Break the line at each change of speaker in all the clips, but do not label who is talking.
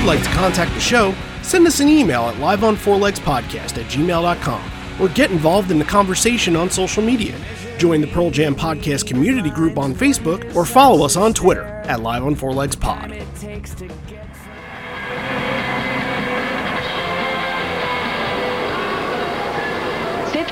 you'd like to contact the show, send us an email at liveonfourlegspodcast at gmail.com or get involved in the conversation on social media. Join the Pearl Jam Podcast community group on Facebook or follow us on Twitter at Live on Four Legs Pod.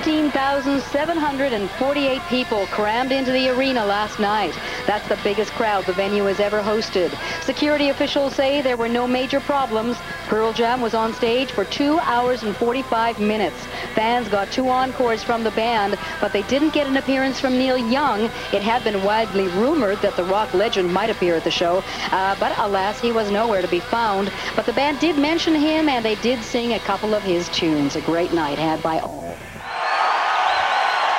15,748 people crammed into the arena last night. That's the biggest crowd the venue has ever hosted. Security officials say there were no major problems. Pearl Jam was on stage for 2 hours and 45 minutes. Fans got two encores from the band, but they didn't get an appearance from Neil Young. It had been widely rumored that the rock legend might appear at the show, uh, but alas, he was nowhere to be found. But the band did mention him, and they did sing a couple of his tunes. A great night had by all.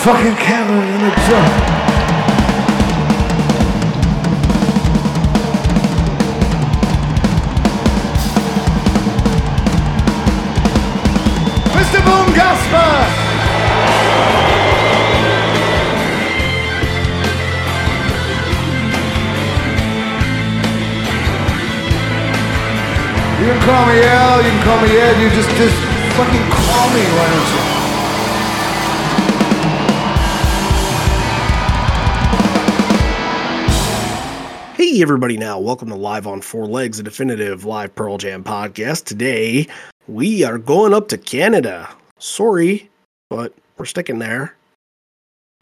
Fucking camera in the drum. Mr. Boom Gaspar! You can call me Al, you can call me Ed, you just, just fucking call me, why don't you?
Everybody, now welcome to Live on Four Legs, a definitive live Pearl Jam podcast. Today, we are going up to Canada. Sorry, but we're sticking there.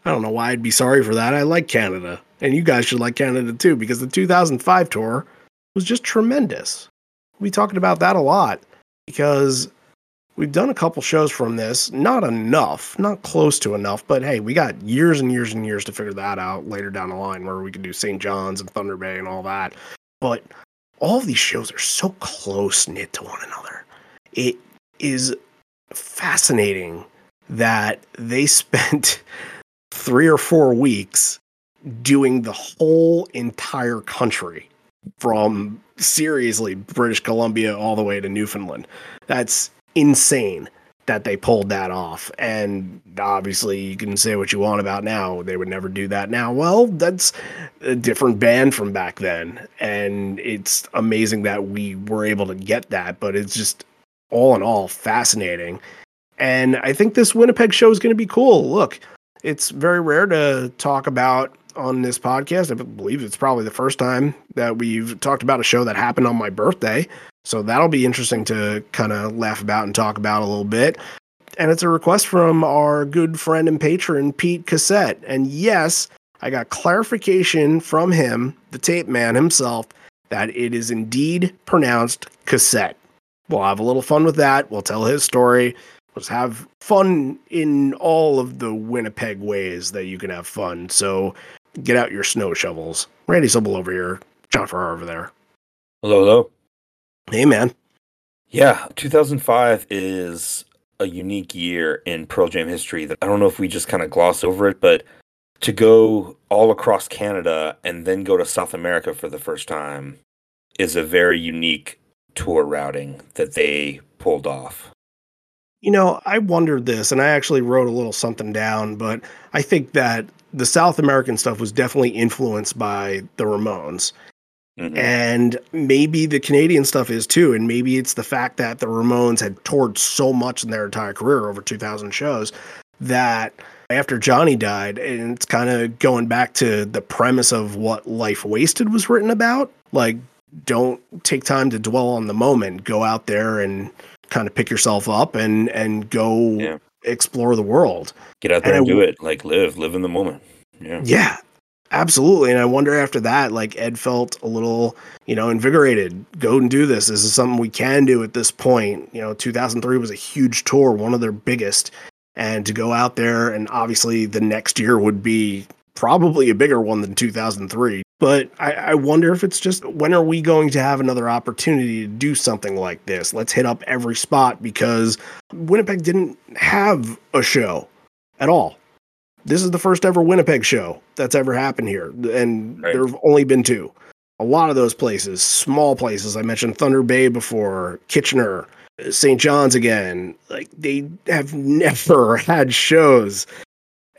I don't know why I'd be sorry for that. I like Canada, and you guys should like Canada too, because the 2005 tour was just tremendous. We'll be talking about that a lot because we've done a couple shows from this. Not enough, not close to enough, but hey, we got years and years and years to figure that out later down the line where we could do St. John's and Thunder Bay and all that. But all these shows are so close knit to one another. It is fascinating that they spent three or four weeks doing the whole entire country from seriously British Columbia all the way to Newfoundland. That's insane that they pulled that off. And obviously, you can say what you want about now. They would never do that now. Well, that's a different band from back then. And it's amazing that we were able to get that. But it's just all in all fascinating. And I think this Winnipeg show is going to be cool. Look, it's very rare to talk about on this podcast. I believe it's probably the first time that we've talked about a show that happened on my birthday. So that'll be interesting to kind of laugh about and talk about a little bit. And it's a request from our good friend and patron, Pete Cassette. And yes, I got clarification from him, the tape man himself, that it is indeed pronounced cassette. We'll have a little fun with that. We'll tell his story. Let's have fun in all of the Winnipeg ways that you can have fun. So get out your snow shovels. Randy Sobel over here, John Farrar over there.
Hello, hello.
Hey, man.
Yeah, 2005 is a unique year in Pearl Jam history that I don't know if we just kind of gloss over it, but to go all across Canada and then go to South America for the first time is a very unique tour routing that they pulled off.
You know, I wondered this, and I actually wrote a little something down, but I think that the South American stuff was definitely influenced by the Ramones.
Mhm.
And maybe the Canadian stuff is too. And maybe it's the fact that the Ramones had toured so much in their entire career, over 2,000 shows, that after Johnny died, and it's kind of going back to the premise of what Life Wasted was written about. Like, don't take time to dwell on the moment. Go out there and kind of pick yourself up and and go
Yeah.
Explore the world.
Get out there
And
and
I
do it. Like live, live in the moment. Yeah.
Yeah, absolutely. And I wonder after that, like Ed felt a little, you know, invigorated. Go and do this. This is something we can do at this point. You know, 2003 was a huge tour, one of their biggest. And to go out there, and obviously the next year would be probably a bigger one than 2003. But I, I, wonder if it's just when are we going to have another opportunity to do something like this? Let's hit up every spot because Winnipeg didn't have a show at all. This is the first ever Winnipeg show that's ever happened here, and right. there have only been two. A lot of those places, small places, I mentioned Thunder Bay before, Kitchener, St. John's again, like they have never had shows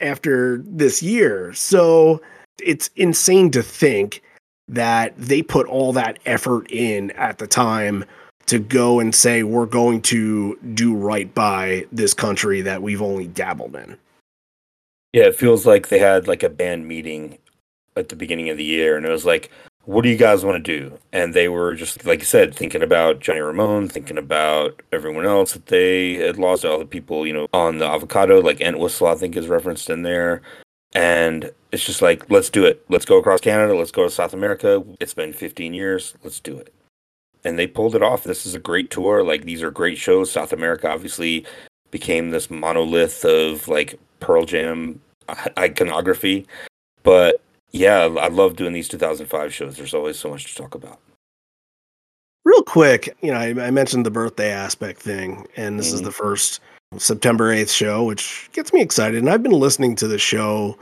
after this year. So it's insane to think that they put all that effort in at the time to go and say we're going to do right by this country that we've only dabbled in.
Yeah, it feels like they had like a band meeting at the beginning of the year and it was like what do you guys want to do? And they were just, like you said, thinking about Johnny Ramone, thinking about everyone else that they had lost, all the people, you know, on the avocado, like Entwistle, I think is referenced in there. And it's just like, let's do it. Let's go across Canada. Let's go to South America. It's been 15 years. Let's do it. And they pulled it off. This is a great tour. Like, these are great shows. South America obviously became this monolith of like Pearl Jam iconography. But yeah, I love doing these 2005 shows. There's always so much to talk about.
Real quick, you know, I, I mentioned the birthday aspect thing, and this mm-hmm. is the first September 8th show, which gets me excited. And I've been listening to the show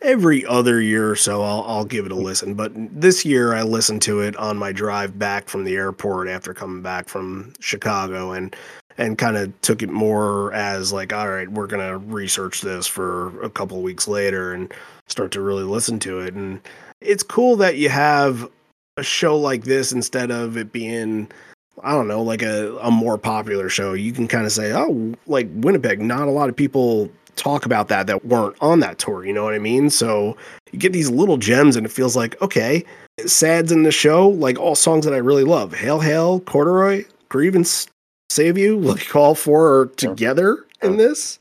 every other year or so. I'll, I'll give it a listen. But this year, I listened to it on my drive back from the airport after coming back from Chicago. And and kind of took it more as like, all right, we're gonna research this for a couple weeks later and start to really listen to it. And it's cool that you have a show like this instead of it being I don't know, like a, a more popular show. You can kind of say, oh, like Winnipeg, not a lot of people talk about that that weren't on that tour. You know what I mean? So you get these little gems, and it feels like, okay, Sad's in the show, like all songs that I really love. Hail, Hail, Corduroy, Grievance, Save You, like all four are together in this.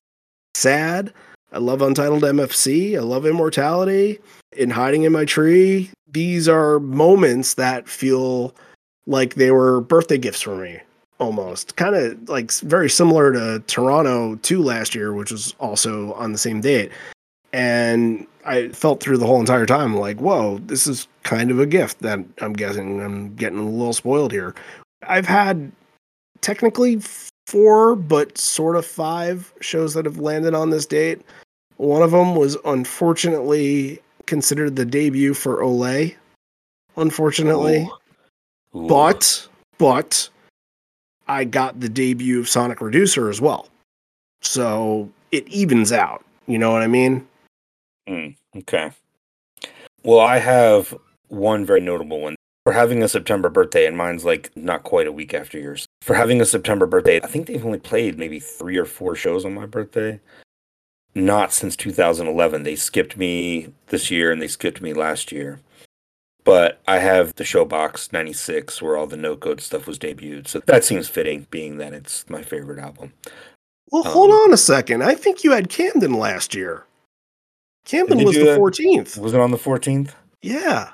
Sad. I love Untitled MFC. I love Immortality. In Hiding in My Tree. These are moments that feel like they were birthday gifts for me almost. Kind of like very similar to Toronto 2 last year, which was also on the same date. And I felt through the whole entire time like, whoa, this is kind of a gift that I'm guessing I'm getting a little spoiled here. I've had technically four, but sort of five shows that have landed on this date. One of them was unfortunately considered the debut for Olé. Unfortunately, Ooh. Ooh. but but I got the debut of Sonic Reducer as well, so it evens out. You know what I mean?
Mm, okay. Well, I have one very notable one for having a September birthday, and mine's like not quite a week after yours. For having a September birthday, I think they've only played maybe three or four shows on my birthday. Not since 2011. They skipped me this year and they skipped me last year. But I have the Showbox 96 where all the no code stuff was debuted. So that seems fitting, being that it's my favorite album.
Well, um, hold on a second. I think you had Camden last year. Camden was the 14th.
Was it on the 14th?
Yeah.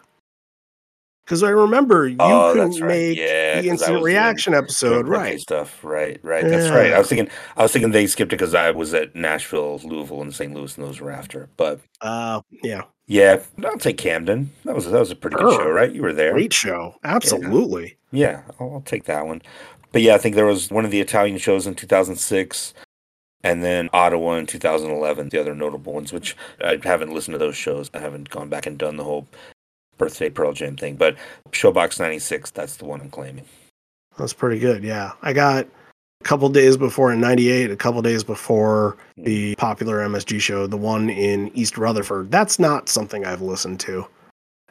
Because I remember you oh, couldn't right. make yeah, the instant reaction episode, right?
Stuff, right, right. Yeah. That's right. I was thinking, I was thinking they skipped it because I was at Nashville, Louisville, and St. Louis, and those were after. But
uh, yeah,
yeah. I'll take Camden. That was that was a pretty good show, oh, right? You were there.
Great show, absolutely.
Yeah, yeah I'll, I'll take that one. But yeah, I think there was one of the Italian shows in 2006 and then Ottawa in 2011, the other notable ones, which I haven't listened to those shows. I haven't gone back and done the whole birthday Pearl Jam thing, but Showbox 96, that's the one I'm claiming.
That's pretty good. Yeah. I got couple days before in 98, a couple days before hmm. the popular MSG show, the one in East Rutherford. That's not something I've listened to.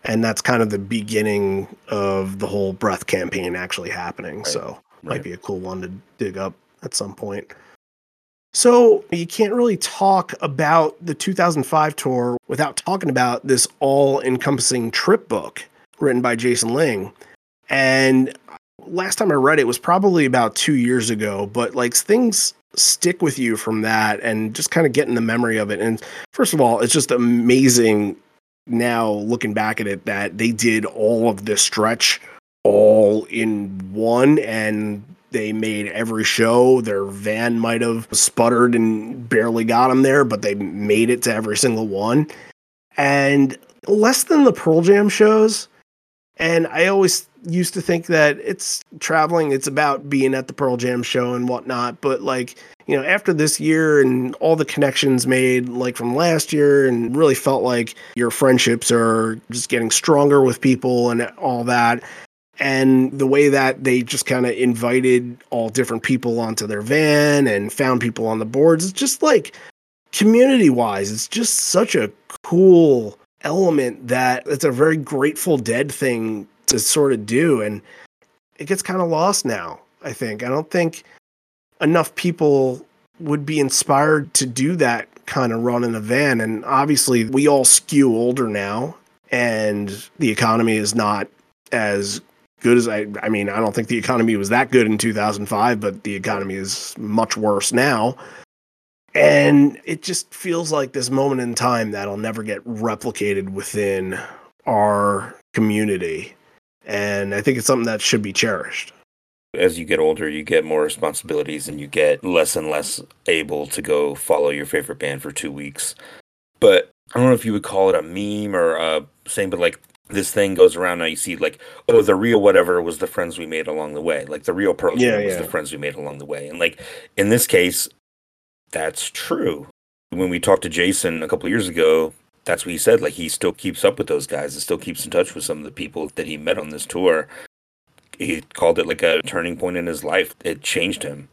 And that's kind of the beginning of the whole breath campaign actually happening. Right. So right. might be a cool one to dig up at some point. So you can't really talk about the 2005 tour without talking about this all-encompassing trip book written by Jason Ling. And last time I read it was probably about two years ago, but like things stick with you from that and just kind of get in the memory of it. And first of all, it's just amazing now looking back at it that they did all of this stretch all in one and they made every show. Their van might have sputtered and barely got them there, but they made it to every single one. and less than the Pearl Jam shows. And I always used to think that it's traveling, it's about being at the Pearl Jam show and whatnot. But like, you know, after this year and all the connections made like from last year, and really felt like your friendships are just getting stronger with people and all that. And the way that they just kind of invited all different people onto their van and found people on the boards, it's just like community wise, it's just such a cool element that it's a very grateful dead thing to sort of do and it gets kind of lost now i think. I don't think enough people would be inspired to do that kind of run in a van and obviously we all skew older now and the economy is not as good as I I mean I don't think the economy was that good in 2005 but the economy is much worse now and it just feels like this moment in time that'll never get replicated within our community. And I think it's something that should be cherished.
As you get older, you get more responsibilities and you get less and less able to go follow your favorite band for two weeks. But I don't know if you would call it a meme or a saying, but like this thing goes around now. You see, like, oh, the real whatever was the friends we made along the way. Like the real Pearl Jam
Yeah,
was the friends we made along the way. And like in this case, that's true. When we talked to Jason a couple years ago, that's what he said. Like he still keeps up with those guys and still keeps in touch with some of the people that he met on this tour. He called it like a turning point in his life. It changed him.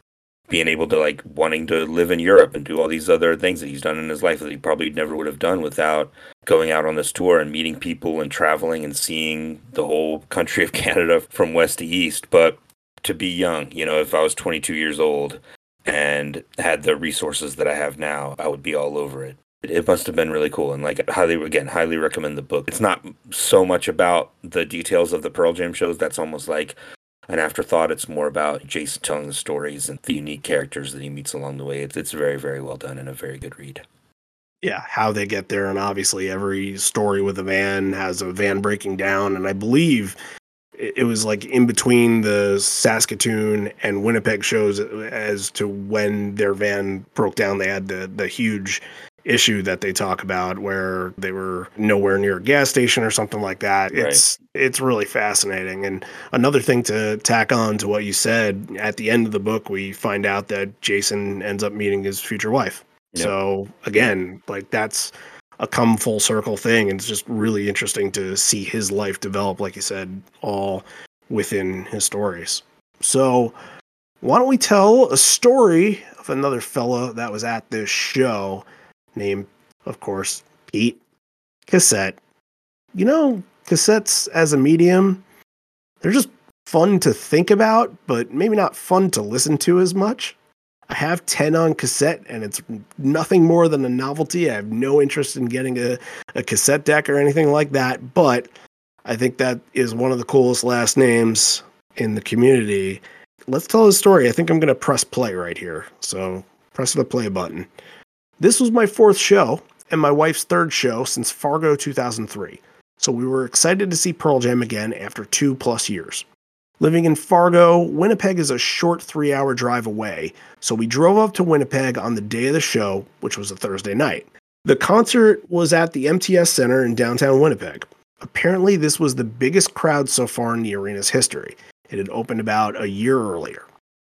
Being able to like wanting to live in Europe and do all these other things that he's done in his life that he probably never would have done without going out on this tour and meeting people and traveling and seeing the whole country of Canada from west to east. But to be young, you know, if I was 22 years old and had the resources that I have now, I would be all over it. It must have been really cool and like highly again highly recommend the book. It's not so much about the details of the Pearl Jam shows. That's almost like an afterthought. It's more about Jason telling the stories and the unique characters that he meets along the way. It's it's very very well done and a very good read.
Yeah, how they get there. And obviously, every story with a van has a van breaking down. And I believe it was like in between the Saskatoon and Winnipeg shows as to when their van broke down. They had the, the huge issue that they talk about where they were nowhere near a gas station or something like that.
Right.
It's it's really fascinating. And another thing to tack on to what you said, at the end of the book we find out that Jason ends up meeting his future wife.
Yep.
So again, like that's a come full circle thing and it's just really interesting to see his life develop like you said all within his stories. So why don't we tell a story of another fella that was at this show named, of course, Pete Cassette. You know, cassettes as a medium, they're just fun to think about, but maybe not fun to listen to as much. I have 10 on cassette and it's nothing more than a novelty. I have no interest in getting a, a cassette deck or anything like that, but I think that is one of the coolest last names in the community. Let's tell his story. I think I'm going to press play right here. So press the play button. This was my fourth show and my wife's third show since Fargo 2003. So we were excited to see Pearl Jam again after two plus years. Living in Fargo, Winnipeg is a short three hour drive away, so we drove up to Winnipeg on the day of the show, which was a Thursday night. The concert was at the MTS Center in downtown Winnipeg. Apparently, this was the biggest crowd so far in the arena's history. It had opened about a year earlier,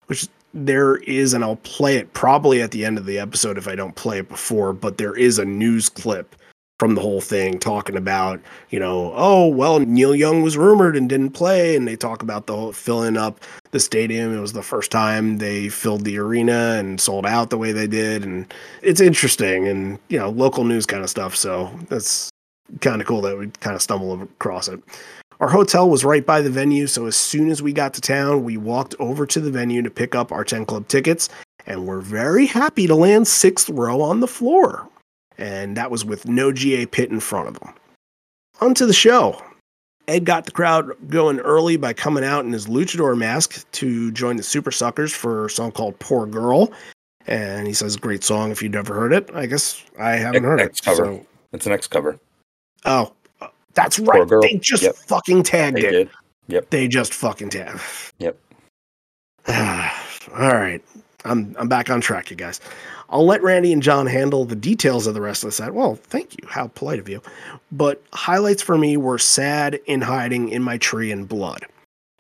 which there is, and I'll play it probably at the end of the episode if I don't play it before, but there is a news clip from the whole thing talking about, you know, oh, well, Neil Young was rumored and didn't play. And they talk about the whole filling up the stadium. It was the first time they filled the arena and sold out the way they did. And it's interesting and, you know, local news kind of stuff. So that's kind of cool that we kind of stumbled across it. Our hotel was right by the venue, so as soon as we got to town, we walked over to the venue to pick up our 10 Club tickets, and we're very happy to land sixth row on the floor. And that was with no GA pit in front of them. On to the show. Ed got the crowd going early by coming out in his luchador mask to join the Supersuckers for a song called Poor Girl. And he says, great song if you'd never heard it. I guess I haven't heard it.
cover.
So,
It's an X cover.
oh, that's
Poor
right.
Girl.
They just
Yep.
fucking tagged
They
it.
did.
They just fucking tagged.
Yep.
All right. I'm I'm back on track, you guys. I'll let Randy and John handle the details of the rest of the set. Well, thank you. How polite of you. But highlights for me were sad in hiding in my tree and blood.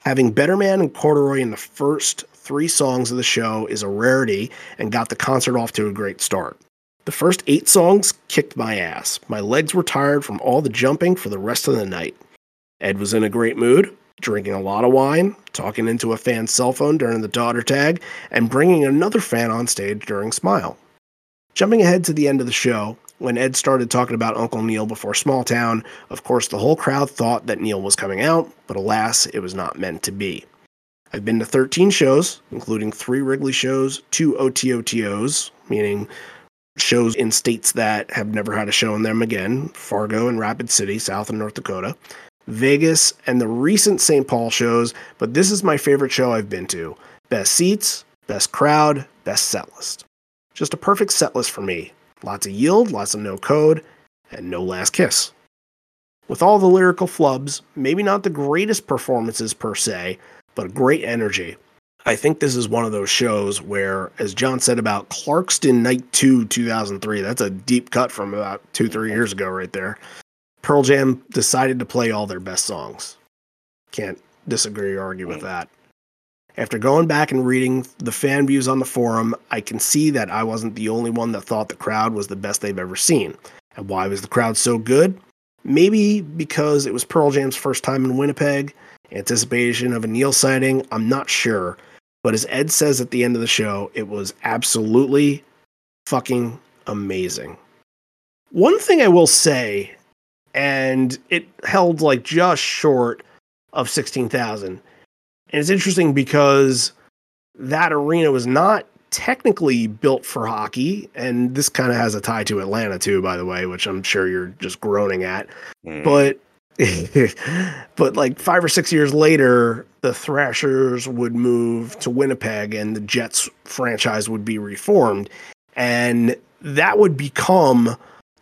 Having Better Man and Corduroy in the first three songs of the show is a rarity and got the concert off to a great start. The first eight songs kicked my ass. My legs were tired from all the jumping for the rest of the night. Ed was in a great mood, drinking a lot of wine, talking into a fan's cell phone during the daughter tag, and bringing another fan on stage during Smile. Jumping ahead to the end of the show, when Ed started talking about Uncle Neil before Small Town, of course the whole crowd thought that Neil was coming out, but alas, it was not meant to be. I've been to 13 shows, including three Wrigley shows, two OTOTOs, meaning shows in states that have never had a show in them again Fargo and Rapid City, South and North Dakota, Vegas, and the recent St. Paul shows, but this is my favorite show I've been to. Best seats, best crowd, best set list. Just a perfect set list for me. Lots of yield, lots of no code, and no last kiss. With all the lyrical flubs, maybe not the greatest performances per se, but great energy. I think this is one of those shows where, as John said about Clarkston Night 2 2003, that's a deep cut from about two, three years ago, right there. Pearl Jam decided to play all their best songs. Can't disagree or argue with hmm. that. After going back and reading the fan views on the forum, I can see that I wasn't the only one that thought the crowd was the best they've ever seen. And why was the crowd so good? Maybe because it was Pearl Jam's first time in Winnipeg, anticipation of a Neil sighting, I'm not sure. But as Ed says at the end of the show, it was absolutely fucking amazing. One thing I will say, and it held like just short of 16,000. And it's interesting because that arena was not technically built for hockey. And this kind of has a tie to Atlanta, too, by the way, which I'm sure you're just groaning at.
Mm.
But but like five or six years later, the Thrashers would move to Winnipeg and the Jets franchise would be reformed. And that would become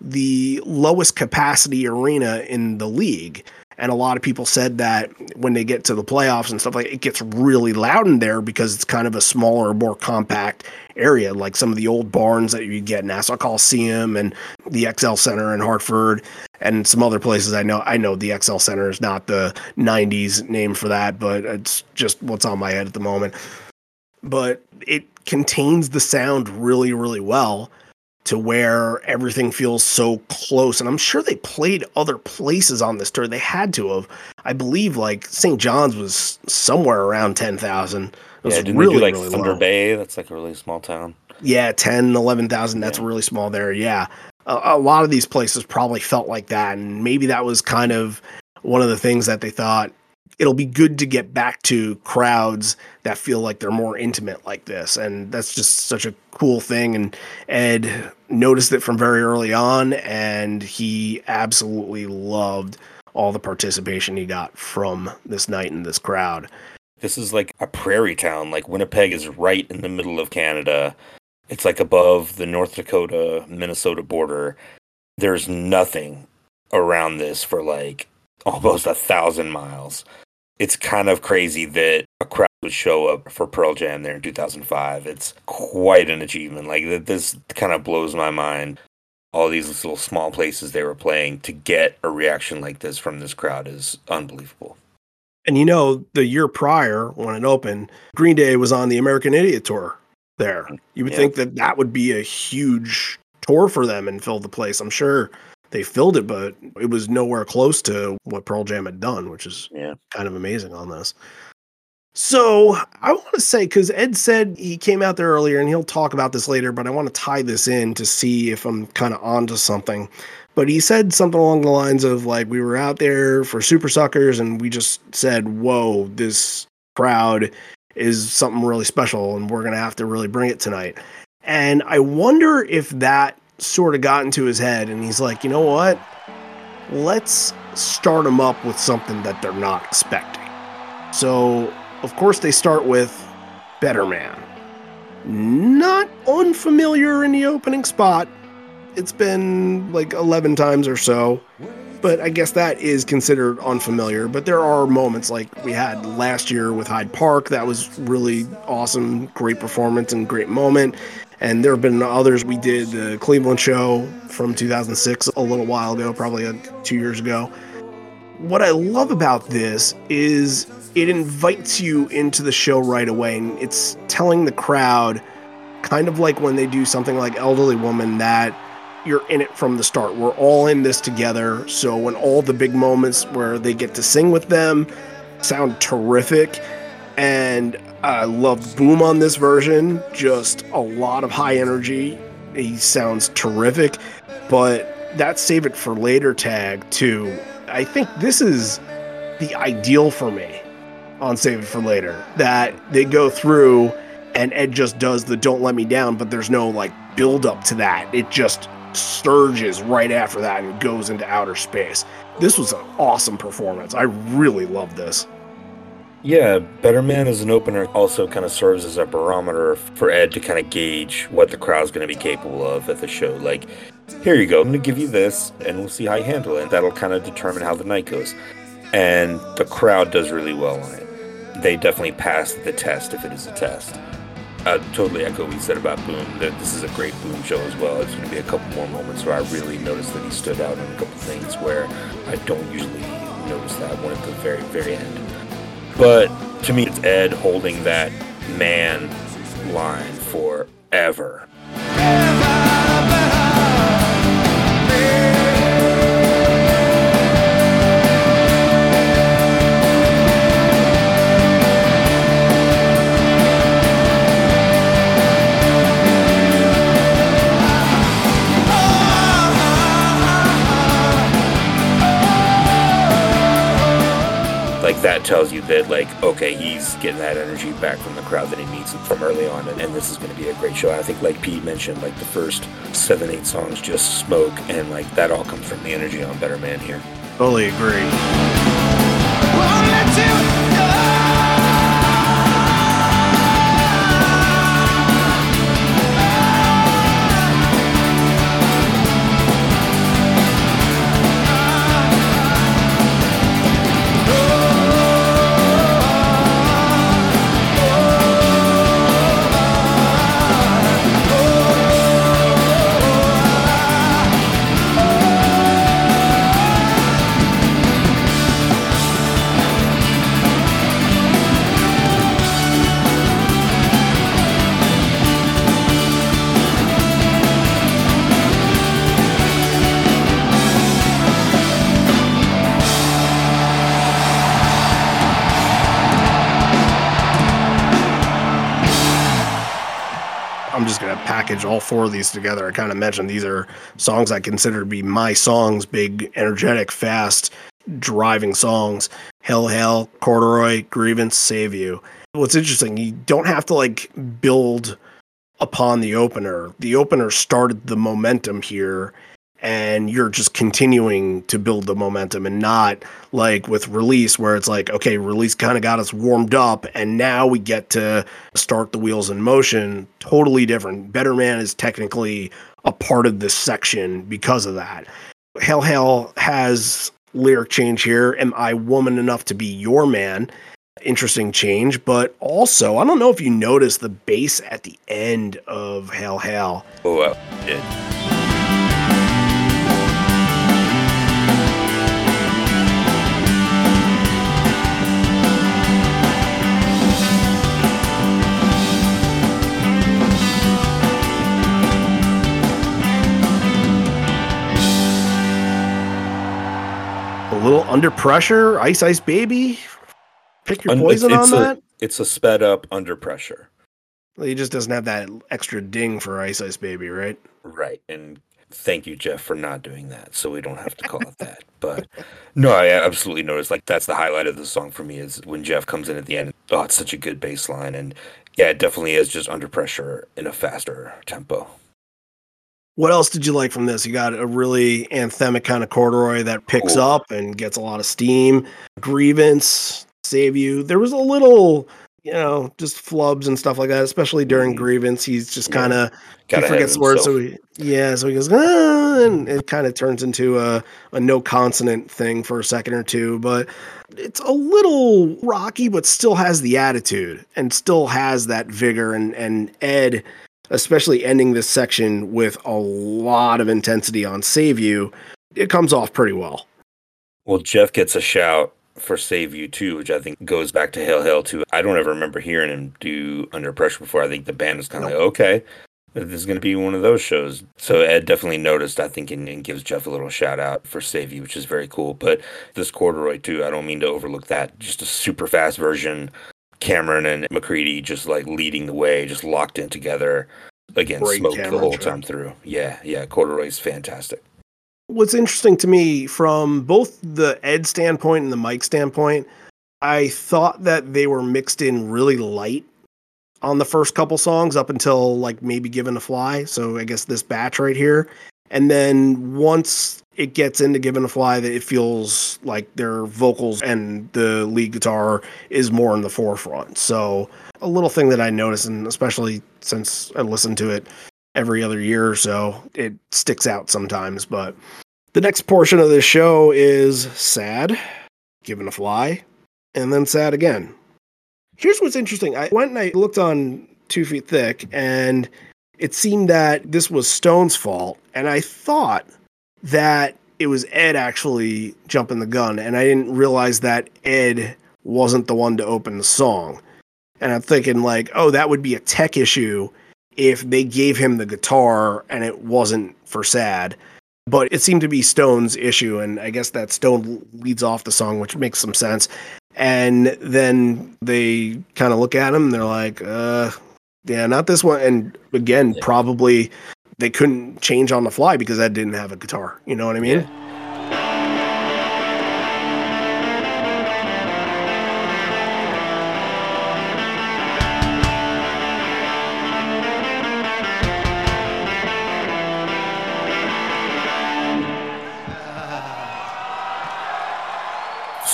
the lowest capacity arena in the league. And a lot of people said that when they get to the playoffs and stuff like it gets really loud in there because it's kind of a smaller, more compact area, like some of the old barns that you get Nassau Coliseum and the XL Center in Hartford and some other places I know. I know the XL Center is not the 90s name for that, but it's just what's on my head at the moment. But it contains the sound really, really well to where everything feels so close. And I'm sure they played other places on this tour. They had to have. I believe like St. John's was somewhere around 10,000. It was
Yeah, didn't
really,
do like
really
Thunder
low.
Bay? That's like a really small town.
Yeah, 10, 11,000. That's
Yeah.
really small there. Yeah. A, a lot of these places probably felt like that. And maybe that was kind of one of the things that they thought it'll be good to get back to crowds that feel like they're more intimate like this. And that's just such a cool thing. And Ed noticed it from very early on. And he absolutely loved all the participation he got from this night and this crowd.
This is like a prairie town. Like Winnipeg is right in the middle of Canada. It's like above the North Dakota Minnesota border. There's nothing around this for like almost a thousand miles. It's kind of crazy that a crowd would show up for Pearl Jam there in 2005. It's quite an achievement. Like th- this kind of blows my mind. All these little small places they were playing to get a reaction like this from this crowd is unbelievable.
And you know, the year prior when it opened, Green Day was on the American Idiot tour there. You would
Yeah.
think that that would be a huge tour for them and fill the place. I'm sure they filled it, but it was nowhere close to what Pearl Jam had done, which is
Yeah.
kind of amazing on this. So I want to say, because Ed said he came out there earlier and he'll talk about this later, but I want to tie this in to see if I'm kind of onto something. But he said something along the lines of like, we were out there for Supersuckers and we just said, whoa, this crowd is something really special and we're going to have to really bring it tonight. And I wonder if that sort of got into his head and he's like, you know what? Let's start them up with something that they're not expecting. So, of course, they start with Better Man. Not unfamiliar in the opening spot. It's been like 11 times or so. but I guess that is considered unfamiliar. But there are moments like we had last year with Hyde Park that was really awesome, great performance and great moment. And there have been others. We did the Cleveland show from 2006 a little while ago, probably two years ago. What I love about this is it invites you into the show right away, and it's telling the crowd, kind of like when they do something like Elderly Woman, that you're in it from the start. We're all in this together. So when all the big moments where they get to sing with them sound terrific, and I love Boom on this version. Just a lot of high energy. He sounds terrific, but that save it for later tag too. I think this is the ideal for me on Save It for Later. That they go through and Ed just does the don't let me down, but there's no like build up to that. It just surges right after that and goes into outer space. This was an awesome performance. I really love this.
Yeah, Better Man as an opener also kind of serves as a barometer for Ed to kind of gauge what the crowd's going to be capable of at the show. Like, here you go, I'm going to give you this, and we'll see how you handle it. That'll kind of determine how the night goes. And the crowd does really well on it. They definitely pass the test if it is a test. I totally echo what you said about Boom. That this is a great Boom show as well. It's going to be a couple more moments where I really noticed that he stood out on a couple things where I don't usually notice that one at the very, very end. But to me, it's Ed holding that man line forever. That tells you that like okay he's getting that energy back from the crowd that he needs from early on and, and this is going to be a great show i think like pete mentioned like the first seven eight songs just smoke and like that all comes from the energy on better man here
Totally agree. All four of these together. I kind of mentioned these are songs I consider to be my songs, big, energetic, fast, driving songs. Hell, hell, corduroy, grievance, save you. What's interesting, you don't have to like build upon the opener. The opener started the momentum here, and you're just continuing to build the momentum and not like with release where it's like okay release kind of got us warmed up and now we get to start the wheels in motion. Totally different. Better man is technically a part of this section because of that. Hell hell has lyric change here. Am i woman enough to be your man? Interesting change but also i don't know if you noticed the bass at the end of hell hell
oh.
Little under pressure ice ice baby pick your poison
it's,
on
a,
that
It's a sped up under pressure.
He just doesn't have that extra ding for Ice Ice Baby, right?
Right. And thank you, Jeff, for not doing that. So we don't have to call it that. But no, I absolutely noticed like that's the highlight of the song for me is when Jeff comes in at the end. Oh, it's such a good bass line. And yeah, it definitely is just under pressure in a faster tempo.
What else did you like from this? You got a really anthemic kind of corduroy that picks up and gets a lot of steam. Grievance, save you. There was a little you know, just flubs and stuff like that, especially during
Mhm.
grievance. He's just kind of he
Got ahead of
forgets the words, so he yeah, so he goes, ah, and it kind of turns into a a no consonant thing for a second or two, but it's a little rocky, but still has the attitude and still has that vigor. And and Ed, especially ending this section with a lot of intensity on save you, it comes off pretty well.
Well, Jeff gets a shout for Save You too, which I think goes back to Hail Hail too. I don't ever remember hearing him do Under Pressure before. I think the band was kind of
Nope.
like, okay, this is going to be one of those shows. So Ed definitely noticed, I think, and, and gives Jeff a little shout out for Save You, which is very cool. But this corduroy too, I don't mean to overlook that. Just a super fast version. Cameron and McCready just like leading the way, just locked in together. Again,
Great
smoked the whole
track.
time through. Yeah, yeah, corduroy's fantastic.
What's interesting to me from both the Ed standpoint and the Mike standpoint, I thought that they were mixed in really light on the first couple songs up until like maybe Given to Fly. So I guess this batch right here. And then once it gets into Given to Fly, that it feels like their vocals and the lead guitar is more in the forefront. So a little thing that I noticed, and especially since I listen to it every other year or so, it sticks out sometimes. But the next portion of this show is sad, Given to Fly, and then sad again. Here's what's interesting. I went and I looked on Two Feet Thick, and it seemed that this was Stone's fault. And I thought that it was Ed actually jumping the gun, and I didn't realize that Ed wasn't the one to open the song. And I'm thinking, like, oh, that would be a tech issue if they gave him the guitar and it wasn't for sad. But it seemed to be Stone's issue, and I guess that Stone leads off the song, which makes some sense. And then they kind of look at him and they're like, uh, yeah, not this one. And again,
Yeah.
probably they couldn't change on the fly because Ed didn't have a guitar. You know what I mean?
Yeah.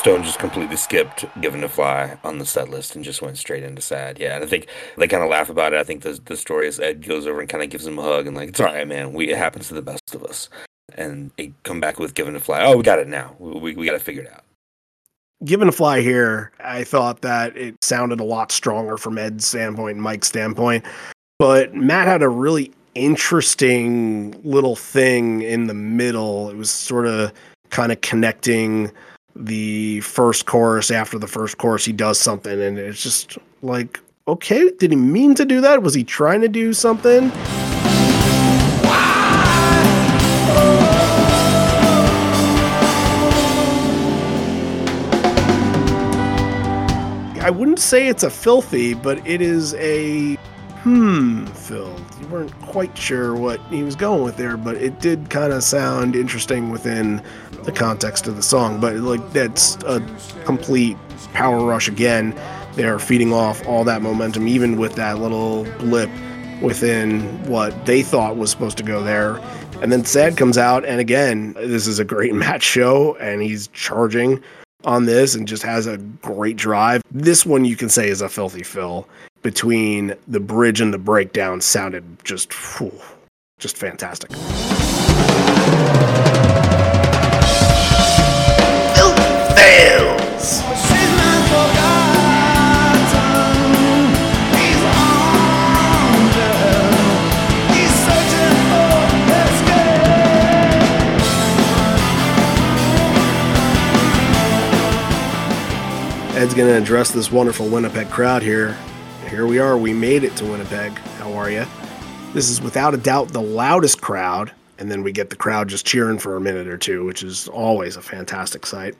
Stone just completely skipped Given to Fly on the set list and just went straight into sad. Yeah, and I think they kind of laugh about it. I think the the story is Ed goes over and kind of gives him a hug and like, it's all right, man. We it happens to the best of us. And they come back with Given to Fly. Oh, we got it now. We we, we got it figured out.
Given to Fly here, I thought that it sounded a lot stronger from Ed's standpoint and Mike's standpoint. But Matt had a really interesting little thing in the middle. It was sort of kind of connecting the first chorus after the first chorus. He does something, and it's just like, okay, did he mean to do that? Was he trying to do something? I wouldn't say it's a filthy, but it is a hmm filled. You weren't quite sure what he was going with there, but it did kind of sound interesting within the context of the song. But like that's a complete power rush again. They're feeding off all that momentum, even with that little blip within what they thought was supposed to go there. And then Sad comes out, and again, this is a great Matt show, and he's charging on this and just has a great drive. This one you can say is a filthy fill between the bridge and the breakdown sounded just whew, just fantastic. Ed's going to address this wonderful Winnipeg crowd here. Here we are. We made it to Winnipeg. How are you? This is without a doubt the loudest crowd. And then we get the crowd just cheering for a minute or two, which is always a fantastic sight.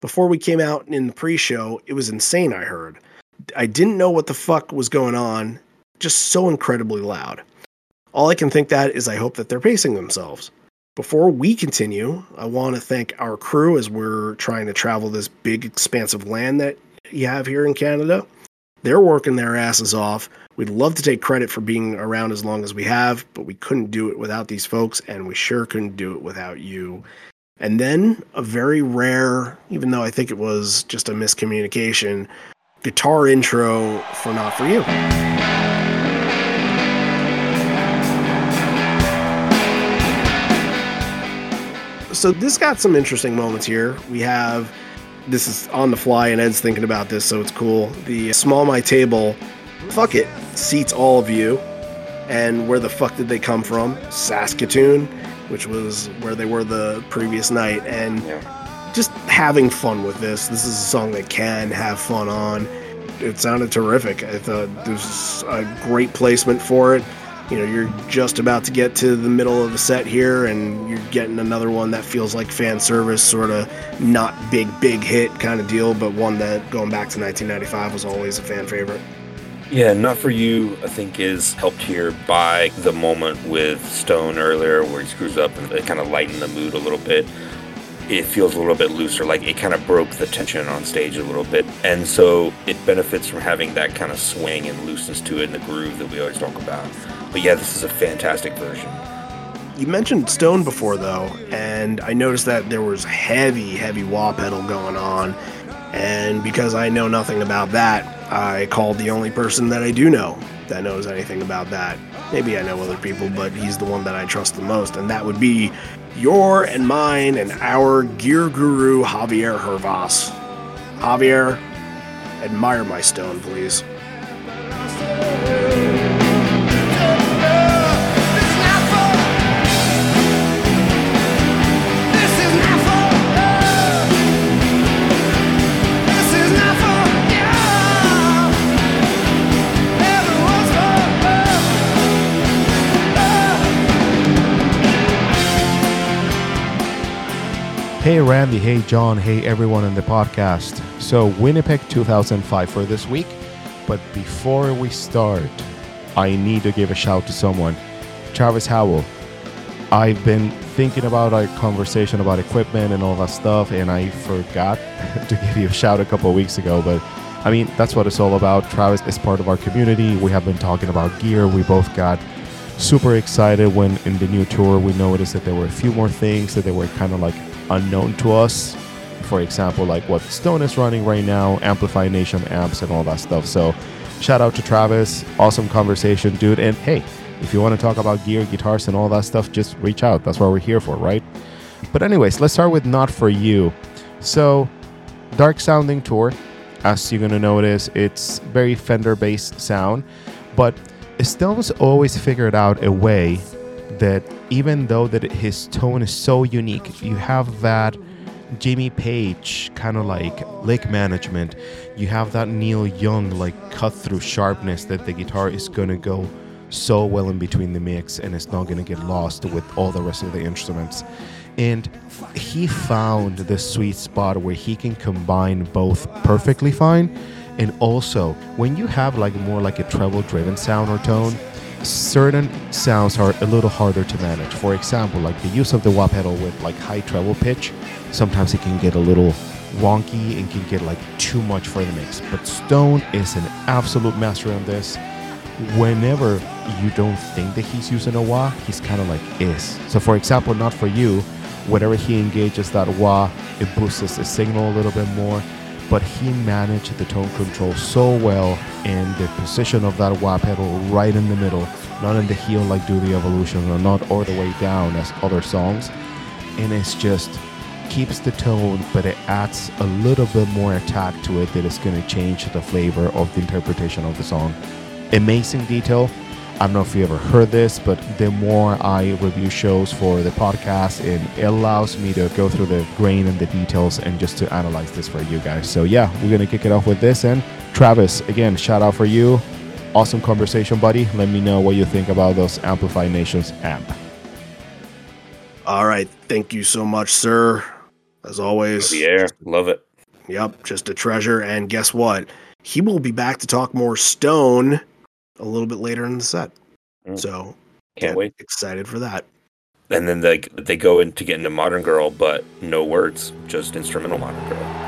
Before we came out in the pre show, it was insane, I heard. I didn't know what the fuck was going on. Just so incredibly loud. All I can think that is I hope that they're pacing themselves. Before we continue, I want to thank our crew as we're trying to travel this big, expansive land that you have here in Canada. They're working their asses off. We'd love to take credit for being around as long as we have, but we couldn't do it without these folks, and we sure couldn't do it without you. And then a very rare, even though I think it was just a miscommunication, guitar intro for Not For You. So this got some interesting moments here. We have this is on the fly, and Ed's thinking about this, so it's cool. The small my table, fuck it, seats all of you. And where the fuck did they come from? Saskatoon, which was where they were the previous night, and just having fun with this. This is a song that can have fun on. It sounded terrific. I thought there's a great placement for it. You know, you're just about to get to the middle of the set here, and you're getting another one that feels like fan service, sort of not big, big hit kind of deal, but one that going back to 1995 was always a fan favorite.
Yeah, Not For You, I think, is helped here by the moment with Stone earlier where he screws up and it kind of lightened the mood a little bit. It feels a little bit looser, like it kind of broke the tension on stage a little bit. And so it benefits from having that kind of swing and looseness to it and the groove that we always talk about. But yeah, this is a fantastic version.
You mentioned Stone before, though, and I noticed that there was heavy, heavy wah pedal going on. And because I know nothing about that, I called the only person that I do know that knows anything about that. Maybe I know other people, but he's the one that I trust the most, and that would be your and mine and our gear guru, Javier Hervas. Javier, admire my stone, please.
Hey Randy, hey John, hey everyone in the podcast. So, Winnipeg 2005 for this week. But before we start, I need to give a shout to someone. Travis Howell. I've been thinking about our conversation about equipment and all that stuff, and I forgot to give you a shout a couple of weeks ago. But I mean, that's what it's all about. Travis is part of our community. We have been talking about gear. We both got super excited when in the new tour we noticed that there were a few more things that they were kind of like unknown to us. For example, like what Stone is running right now, Amplified Nation amps, and all that stuff. So, shout out to Travis. Awesome conversation, dude. And hey, if you want to talk about gear, guitars, and all that stuff, just reach out. That's what we're here for, right? But, anyways, let's start with Not For You. So, dark sounding tour. As you're going to notice, it's very Fender based sound. But Stone's always figured out a way that even though that his tone is so unique, you have that Jimmy Page kind of like lick management. You have that Neil Young like cut through sharpness that the guitar is gonna go so well in between the mix and it's not gonna get lost with all the rest of the instruments. And he found the sweet spot where he can combine both perfectly fine. And also, when you have like more like a treble driven sound or tone, certain sounds are a little harder to manage. For example, like the use of the wah pedal with like high treble pitch, sometimes it can get a little wonky and can get like too much for the mix. But Stone is an absolute master on this. Whenever you don't think that he's using a wah, he's kind of like is. So for example, not for you, whenever he engages that wah, it boosts the signal a little bit more but he managed the tone control so well and the position of that wah pedal right in the middle, not in the heel like Do the Evolution or not all the way down as other songs. And it's just keeps the tone, but it adds a little bit more attack to it that is going to change the flavor of the interpretation of the song. Amazing detail. I don't know if you ever heard this, but the more I review shows for the podcast, it, it allows me to go through the grain and the details and just to analyze this for you guys. So, yeah, we're going to kick it off with this. And Travis, again, shout out for you. Awesome conversation, buddy. Let me know what you think about those Amplified Nations amp.
All right. Thank you so much, sir. As always.
The air, love it.
Yep, just a treasure. And guess what? He will be back to talk more Stone a little bit later in the set.
Mm.
So
Can't wait.
Excited for that.
And then they they go in to get into Modern Girl, but no words, just instrumental Modern Girl.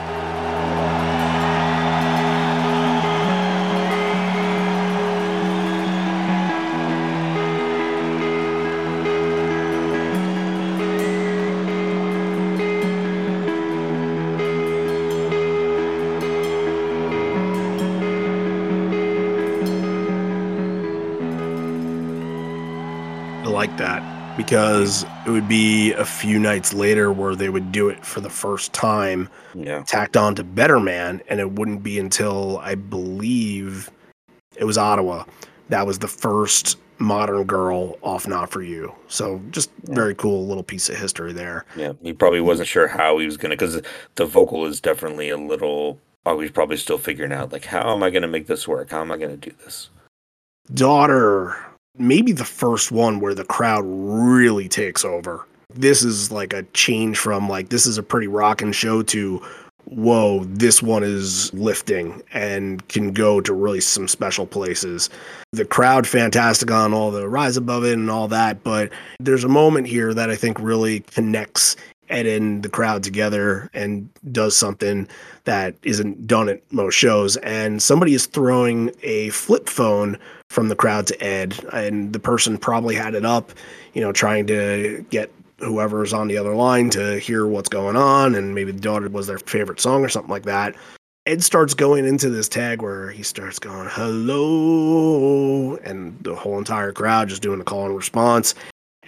Like that because it would be a few nights later where they would do it for the first time,
Yeah.
tacked on to Better Man, and it wouldn't be until I believe it was Ottawa that was the first modern girl off Not For You. So just very cool little piece of history there.
Yeah. He probably wasn't sure how he was gonna because the vocal is definitely a little. Oh, he's probably still figuring out like how am I gonna make this work? How am I gonna do this?
Daughter, maybe the first one where the crowd really takes over. This is like a change from like this is a pretty rocking show to whoa, this one is lifting and can go to really some special places. The crowd fantastic on all the rise above it and all that, but there's a moment here that I think really connects And the crowd together and does something that isn't done at most shows. And somebody is throwing a flip phone from the crowd to Ed, and the person probably had it up, you know, trying to get whoever's on the other line to hear what's going on, and maybe the daughter was their favorite song or something like that. Ed starts going into this tag where he starts going, hello, and the whole entire crowd just doing the call and response.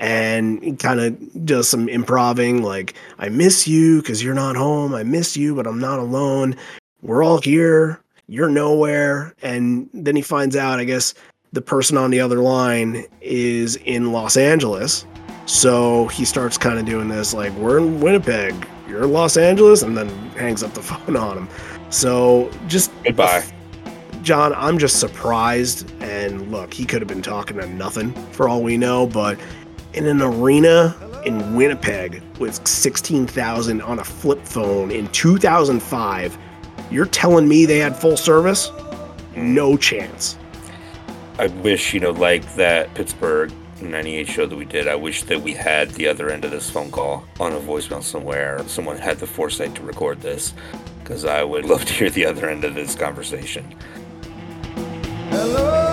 And kind of does some improving, like, I miss you because you're not home. I miss you, but I'm not alone. We're all here. You're nowhere. And then he finds out, I guess, the person on the other line is in Los Angeles. So he starts kind of doing this, like, we're in Winnipeg. You're in Los Angeles. And then hangs up the phone on him. So just
Goodbye.
John, I'm just surprised. And look, he could have been talking to nothing for all we know, but in an arena in Winnipeg with 16,000 on a flip phone in 2005, you're telling me they had full service? No chance.
I wish, you know, like that Pittsburgh 98 show that we did, I wish that we had the other end of this phone call on a voicemail somewhere. Someone had the foresight to record this because I would love to hear the other end of this conversation.
Hello. Hello.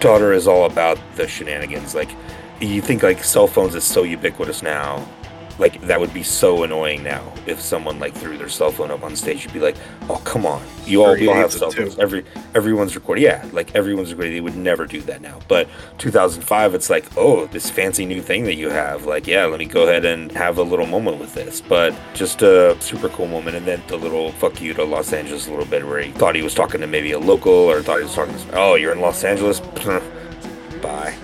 Daughter is all about the shenanigans. Like, you think like cell phones is so ubiquitous now. Like that would be so annoying now if someone like threw their cell phone up on stage. You'd be like, "Oh, come on! You all, we all have cell
too.
phones. Every everyone's recording. Yeah, like everyone's recording. They would never do that now. But 2005, it's like, oh, this fancy new thing that you have. Like, yeah, let me go ahead and have a little moment with this. But just a super cool moment. And then the little fuck you to Los Angeles a little bit where he thought he was talking to maybe a local or thought he was talking. To, oh, you're in Los Angeles. Bye.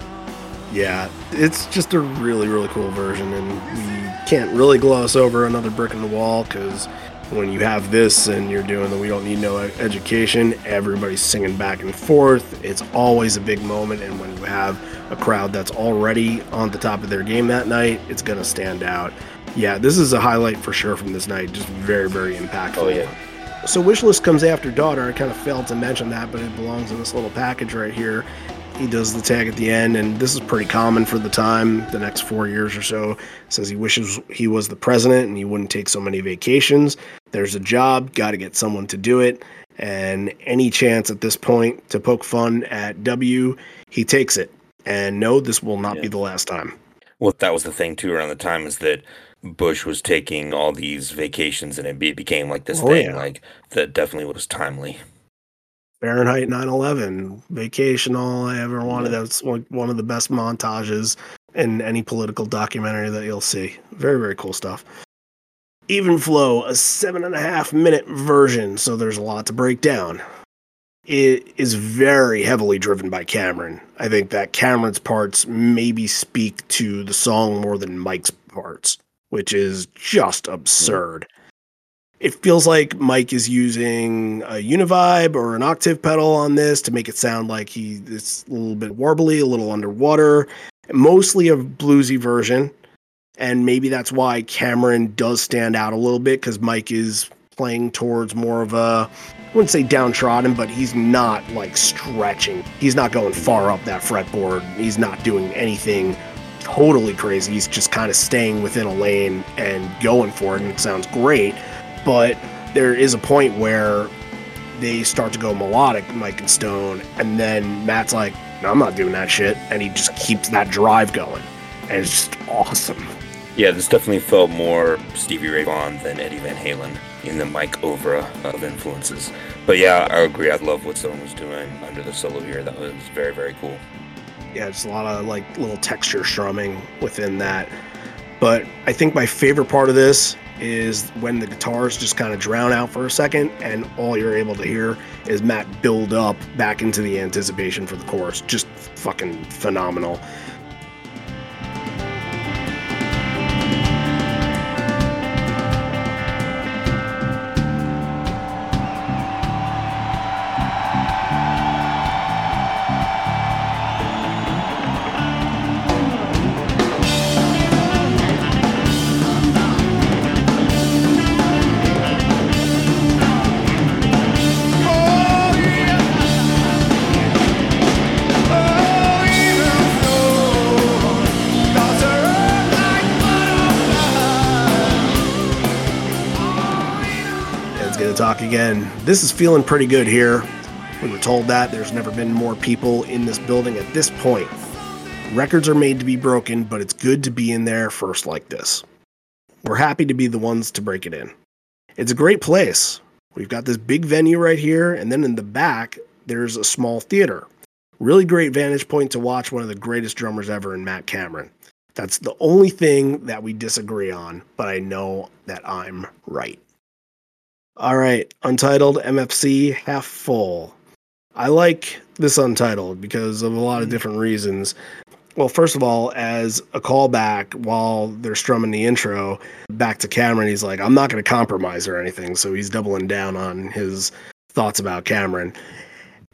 Yeah, it's just a really, really cool version, and we can't really gloss over another brick in the wall because when you have this and you're doing the We Don't Need No Education, everybody's singing back and forth. It's always a big moment, and when you have a crowd that's already on the top of their game that night, it's going to stand out. Yeah, this is a highlight for sure from this night. Just very, very impactful.
Oh, yeah.
So Wishlist comes after Daughter. I kind of failed to mention that, but it belongs in this little package right here. He does the tag at the end, and this is pretty common for the time. The next four years or so says he wishes he was the president and he wouldn't take so many vacations. There's a job, got to get someone to do it, and any chance at this point to poke fun at W, he takes it. And no, this will not be the last time.
Well, that was the thing too around the time is that Bush was taking all these vacations and it became like this
Oh,
thing.
yeah.
Like that definitely was timely.
Fahrenheit 9/11, vacation, all I ever wanted.
Yeah.
That's one one of the best montages in any political documentary that you'll see. Very, very cool stuff. Even Flow, a seven and a half minute version, so there's a lot to break down. It is very heavily driven by Cameron. I think that Cameron's parts maybe speak to the song more than Mike's parts, which is just absurd. It feels like Mike is using a univibe or an octave pedal on this to make it sound like he is a little bit warbly, a little underwater, mostly a bluesy version. And maybe that's why Cameron does stand out a little bit because Mike is playing towards more of a, I wouldn't say downtrodden, but he's not like stretching. He's not going far up that fretboard. He's not doing anything totally crazy. He's just kind of staying within a lane and going for it, and it sounds great. But there is a point where they start to go melodic, Mike and Stone, and then Matt's like, no, I'm not doing that shit. And he just keeps that drive going. And it's just awesome.
Yeah, this definitely felt more Stevie Ray Vaughan than Eddie Van Halen in the Mike Overa of influences. But yeah, I agree. I love what Stone was doing under the solo here. That was very, very cool.
Yeah, it's a lot of like little texture strumming within that. But I think my favorite part of this is when the guitars just kind of drown out for a second and all you're able to hear is Matt build up back into the anticipation for the chorus. Just fucking phenomenal. Again. This is feeling pretty good here. We were told that there's never been more people in this building at this point. Records are made to be broken, but it's good to be in there first like this. We're happy to be the ones to break it in. It's a great place. We've got this big venue right here, and then in the back, there's a small theater. Really great vantage point to watch one of the greatest drummers ever in Matt Cameron. That's the only thing that we disagree on, but I know that I'm right. All right, Untitled MFC half full. I like this Untitled because of a lot of hmm. different reasons. Well, first of all, as a callback while they're strumming the intro back to Cameron, he's like, I'm not going to compromise or anything. So he's doubling down on his thoughts about Cameron.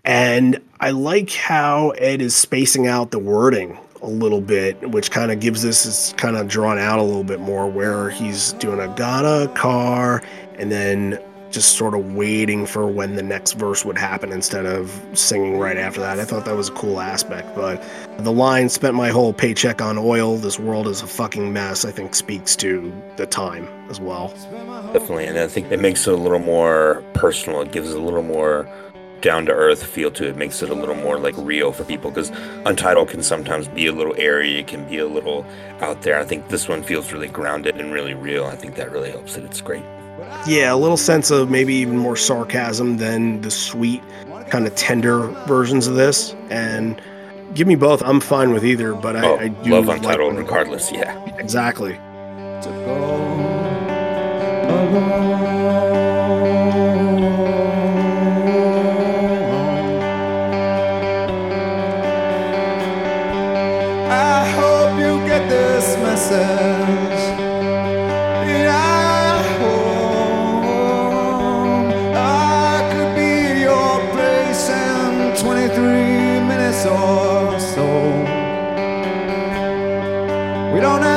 And I like how Ed is spacing out the wording a little bit, which kind of gives this is kind of drawn out a little bit more, where he's doing a got a car and then just sort of waiting for when the next verse would happen instead of singing right after that. I thought that was a cool aspect. But the line, spent my whole paycheck on oil, this world is a fucking mess, I think speaks to the time as well.
Definitely, and I think it makes it a little more personal. It gives it a little more down to earth feel to it. it. Makes it a little more like real for people because Untitled can sometimes be a little airy. It can be a little out there. I think this one feels really grounded and really real. I think that really helps it. It's great.
Yeah, a little sense of maybe even more sarcasm than the sweet, kind of tender versions of this. And give me both. I'm fine with either, but I,
Oh,
I do
love
like
Untitled
when-
regardless. Yeah.
Exactly.
to go. I hope you get this message.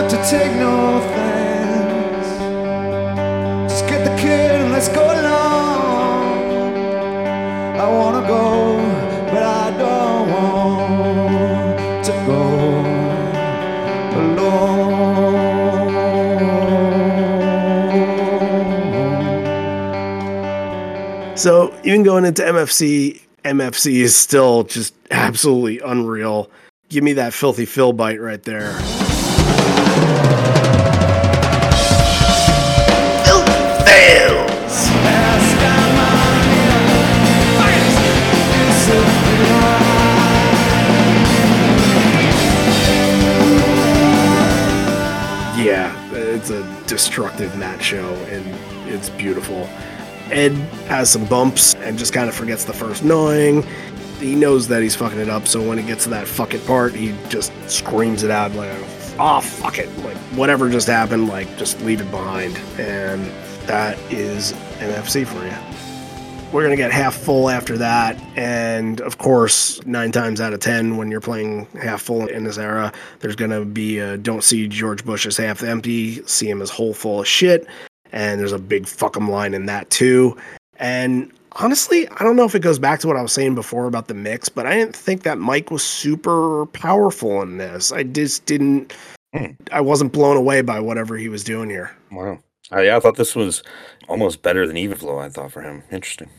To take no thanks. Just get the kid and let's go along. I wanna go, but I don't want to go alone.
So even going into MFC, MFC is still just absolutely unreal. Give me that filthy Phil bite right there. Constructed destructive that show, and it's beautiful. Ed has some bumps and just kind of forgets the first knowing. He knows that he's fucking it up, so when he gets to that fuck it part, he just screams it out like, oh, fuck it. Like, whatever just happened, like, just leave it behind. And that is MFC for you. We're going to get half full after that. And of course, nine times out of 10, when you're playing half full in this era, there's going to be a don't see George Bush as half empty, see him as whole full of shit. And there's a big fuck 'em line in that too. And honestly, I don't know if it goes back to what I was saying before about the mix, but I didn't think that Mike was super powerful in this. I just didn't.
Hmm.
I wasn't blown away by whatever he was doing here.
Wow. Uh, yeah, I thought this was almost better than Even Flow. I thought for him. Interesting.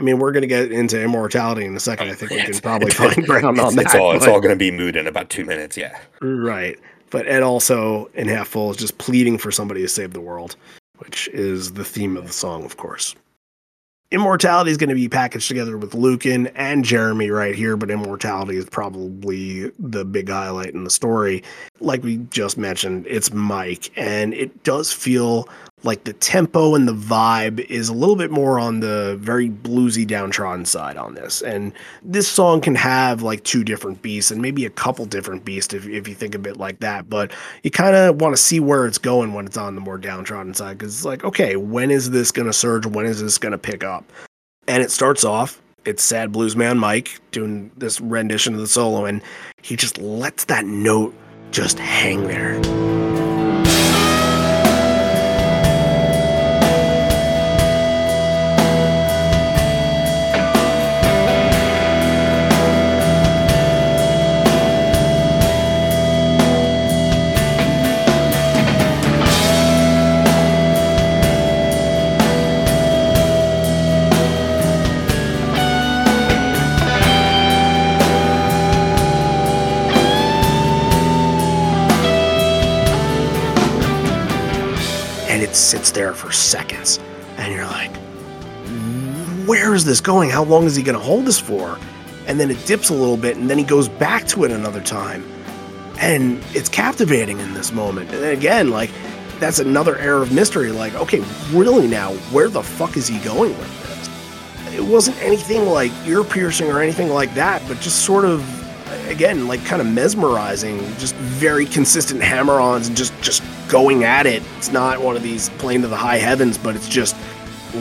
I mean, we're going to get into immortality in a second. I think we can probably find ground on that.
It's all, it's
but-
all going to be moot in about two minutes. Yeah.
Right. But Ed also in Half Full is just pleading for somebody to save the world, which is the theme of the song, of course. Immortality is going to be packaged together with Lukin and Jeremy right here, but Immortality is probably the big highlight in the story. Like we just mentioned, it's Mike, and it does feel like the tempo and the vibe is a little bit more on the very bluesy downtrodden side on this. And this song can have like two different beats and maybe a couple different beats if, if you think of it like that. But you kind of want to see where it's going when it's on the more downtrodden side because it's like, okay, when is this going to surge? When is this going to pick up? And it starts off. It's sad blues man Mike doing this rendition of the solo, and he just lets that note just hang there. Sits there for seconds and you're like where is this going? How long is he going to hold this for? And then it dips a little bit and then he goes back to it another time and it's captivating in this moment. And again like that's another air of mystery like okay really now where the fuck is he going with this? It wasn't anything like ear piercing or anything like that but just sort of again like kind of mesmerizing just very consistent hammer-ons and just just going at it it's not one of these playing to the high heavens but it's just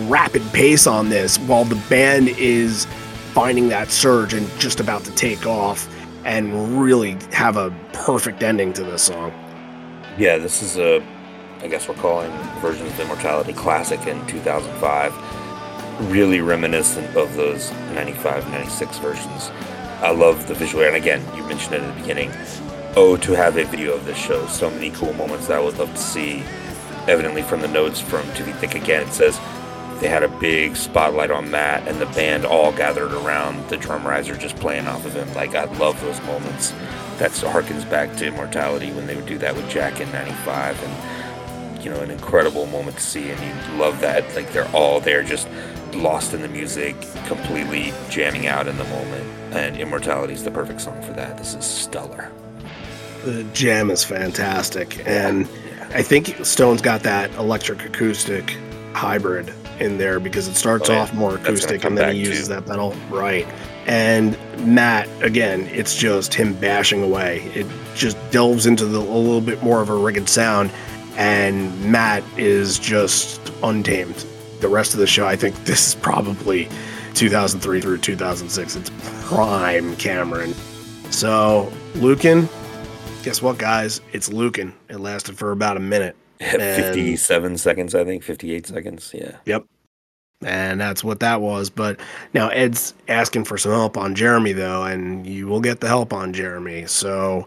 rapid pace on this while the band is finding that surge and just about to take off and really have a perfect ending to this song
Yeah, this is a, I guess we're calling Versions of Immortality classic in 2005. Really reminiscent of those 95, 96 versions. I love the visual, and again, you mentioned it at the beginning. Oh, to have a video of this show. So many cool moments that I would love to see. Evidently, from the notes from Two Feet Thick Again, it says they had a big spotlight on Matt, and the band all gathered around the drum riser just playing off of him. Like, I love those moments. That harkens back to Immortality when they would do that with Jack in 95. And, you know, an incredible moment to see. And you love that. Like, they're all there just lost in the music, completely jamming out in the moment. And Immortality is the perfect song for that. This is stellar.
the jam is fantastic and i think stone's got that electric acoustic hybrid in there because it starts
Oh, yeah.
off more acoustic and then he uses
too.
that pedal right and matt again it's just him bashing away it just delves into the, a little bit more of a rigged sound and matt is just untamed the rest of the show i think this is probably 2003 through 2006 it's prime cameron so lukin guess what guys it's lukin it lasted for about a minute And-
57 seconds, I think. 58 seconds. Yeah.
Yep. And that's what that was. But now Ed's asking for some help on Jeremy, though, and you will get the help on Jeremy. So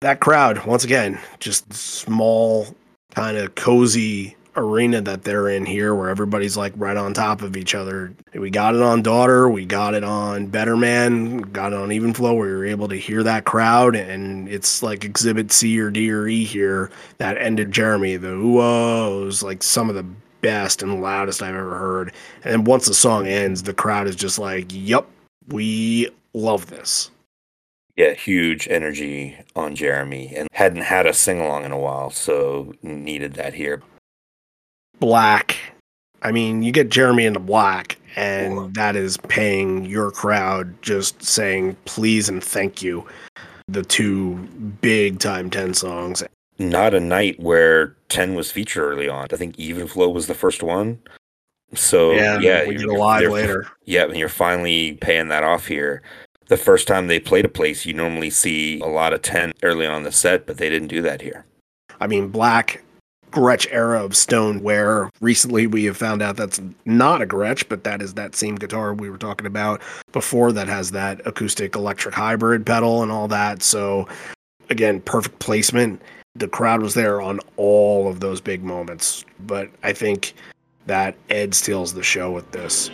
that crowd, once again, just small, kind of cozy arena that they're in here where everybody's like right on top of each other. We got it on Daughter, we got it on Better Man, got it on Even Flow where you're able to hear that crowd and it's like exhibit C or D or E here that ended Jeremy. The whoas, like some of the best and loudest I've ever heard. And once the song ends, the crowd is just like, Yep, we love this.
Yeah, huge energy on Jeremy and hadn't had a sing along in a while, so needed that here.
Black. I mean, you get Jeremy into Black, and that is paying your crowd just saying please and thank you. The two big time 10 songs.
Not a night where 10 was featured early on. I think Even Flow was the first one. So,
yeah,
yeah,
we get a live later.
Yeah, and you're finally paying that off here. The first time they played a place, you normally see a lot of 10 early on the set, but they didn't do that here.
I mean, Black Gretsch era of Stone, where recently we have found out that's not a Gretsch, but that is that same guitar we were talking about before that has that acoustic electric hybrid pedal and all that. So, again, perfect placement. The crowd was there on all of those big moments, but I think that Ed steals the show with this.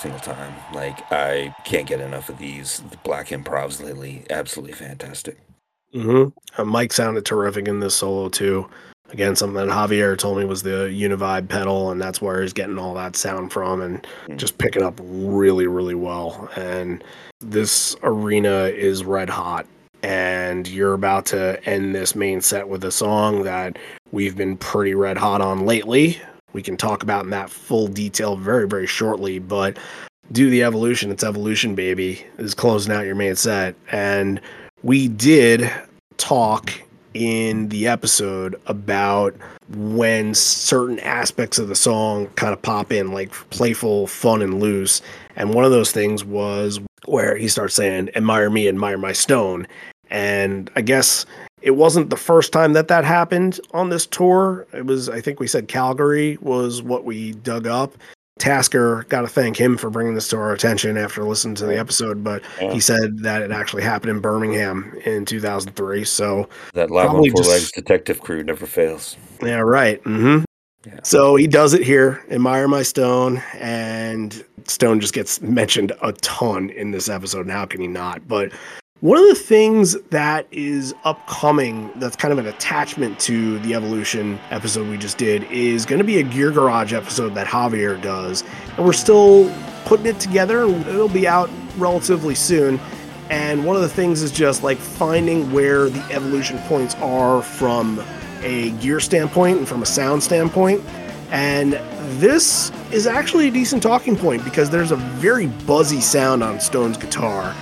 Single time. Like, I can't get enough of these the black improvs lately. Absolutely fantastic.
hmm Uh, Mike sounded terrific in this solo too. Again, something that Javier told me was the Univibe pedal, and that's where he's getting all that sound from, and just picking up really, really well. And this arena is red hot, and you're about to end this main set with a song that we've been pretty red hot on lately. We can talk about in that full detail very, very shortly, but do the evolution. It's evolution, baby. Is closing out your main set, and we did talk in the episode about when certain aspects of the song kind of pop in, like playful, fun, and loose. And one of those things was where he starts saying, Admire me, admire my stone. And I guess it wasn't the first time that that happened on this tour. It was, I think we said Calgary was what we dug up. Tasker, got to thank him for bringing this to our attention after listening to the episode. But
Yeah.
he said that it actually happened in Birmingham in 2003. So,
That live on four
just-
legs detective crew never fails.
yeah, right. Mm-hmm.
Yeah.
So he does it here, admire my stone, and Stone just gets mentioned a ton in this episode. And how can he not? But one of the things that is upcoming that's kind of an attachment to the evolution episode we just did is going to be a Gear Garage episode that Javier does. And we're still putting it together, it'll be out relatively soon. And one of the things is just like finding where the evolution points are from a gear standpoint and from a sound standpoint. And this is actually a decent talking point because there's a very buzzy sound on Stone's guitar.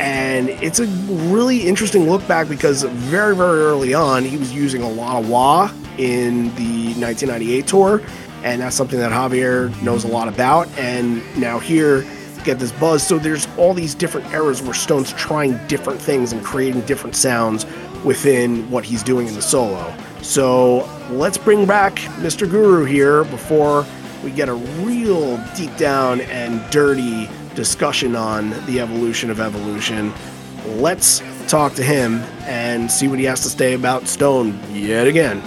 And it's a really interesting look back because very, very early on, he was using a lot of wah in the 1998 tour. And that's something that Javier knows a lot about. And now here, get this buzz. So there's all these different eras where Stone's trying different things and creating different sounds within what he's doing in the solo. So let's bring back Mr. Guru here before we get a real deep down and dirty discussion on the evolution of evolution. Let's talk to him and see what he has to say about Stone yet again.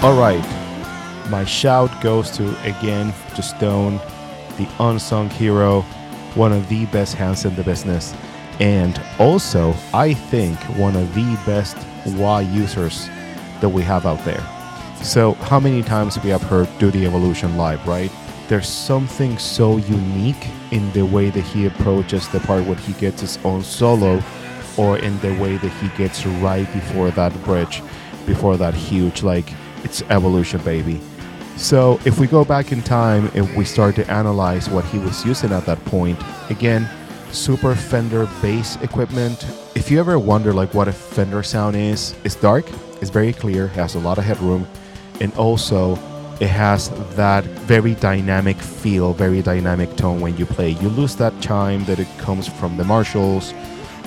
All right. My shout goes to again to Stone, the unsung hero, one of the best hands in the business, and also I think one of the best wah users that we have out there. So, how many times we have heard Do the Evolution live, right? There's something so unique in the way that he approaches the part when he gets his own solo, or in the way that he gets right before that bridge, before that huge, like, it's evolution, baby. So if we go back in time, and we start to analyze what he was using at that point, again, super Fender bass equipment. If you ever wonder like what a Fender sound is, it's dark, it's very clear, has a lot of headroom, and also it has that very dynamic feel, very dynamic tone when you play. You lose that chime that it comes from the Marshalls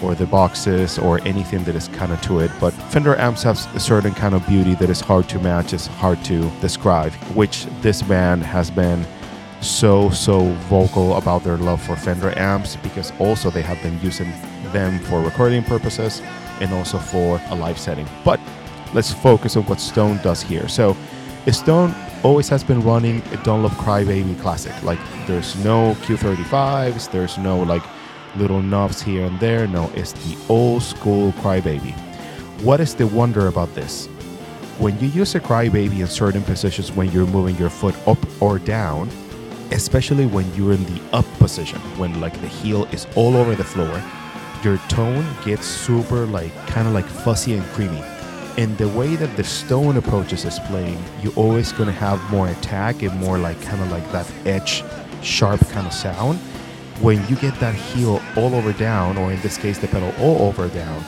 or the boxes or anything that is kind of to it. But Fender amps have a certain kind of beauty that is hard to match, it's hard to describe, which this band has been so so vocal about their love for Fender amps because also they have been using them for recording purposes and also for a live setting. But let's focus on what Stone does here. So Stone always has been running a Dunlop Crybaby classic. Like there's no Q35s, there's no like little knobs here and there. No, it's the old school Crybaby. What is the wonder about this? When you use a Crybaby in certain positions when you're moving your foot up or down, especially when you're in the up position, when like the heel is all over the floor, your tone gets super like kind of like fuzzy and creamy. And the way that the stone approaches is playing, you're always gonna have more attack and more like kind of like that edge, sharp kind of sound. When you get that heel all over down, or in this case the pedal all over down,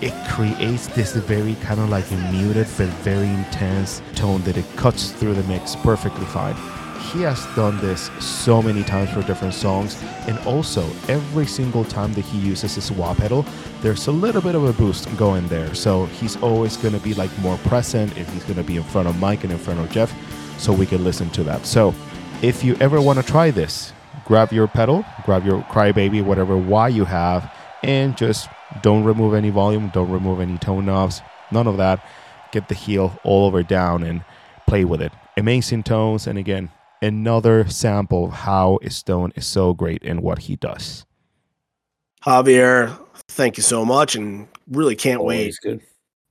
it creates this very kind of like muted but very intense tone that it cuts through the mix perfectly fine. He has done this so many times for different songs and also every single time that he uses his wah pedal there's a little bit of a boost going there. So he's always going to be like more present if he's going to be in front of mike and in front of jeff so we can listen to that. So if you ever want to try this grab your pedal grab your crybaby whatever wah you have and just don't remove any volume don't remove any tone knobs none of that get the heel all over down and play with it amazing tones and again another sample of how Stone is so great in what he does.
Javier, thank you so much, and really can't wait.
Good.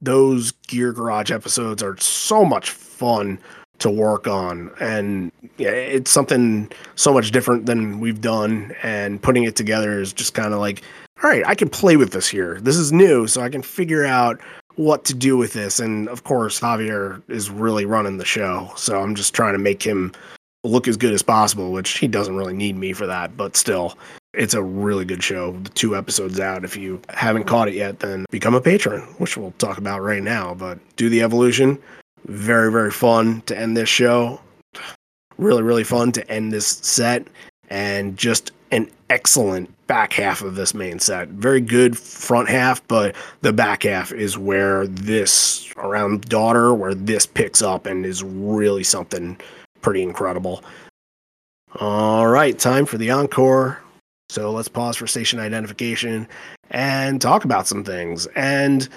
Those Gear Garage episodes are so much fun to work on, and it's something so much different than we've done. And putting it together is just kind of like, all right, I can play with this here. This is new, so I can figure out what to do with this. And of course, Javier is really running the show, so I'm just trying to make him look as good as possible, which he doesn't really need me for that, but still, it's a really good show. The two episodes out. If you haven't caught it yet, then become a patron, which we'll talk about right now. But do the evolution. Very, very fun to end this show. Really, really fun to end this set. And just an excellent back half of this main set. Very good front half, but the back half is where this, around Daughter, where this picks up and is really something pretty incredible. All right, time for the encore. So let's pause for station identification and talk about some things. And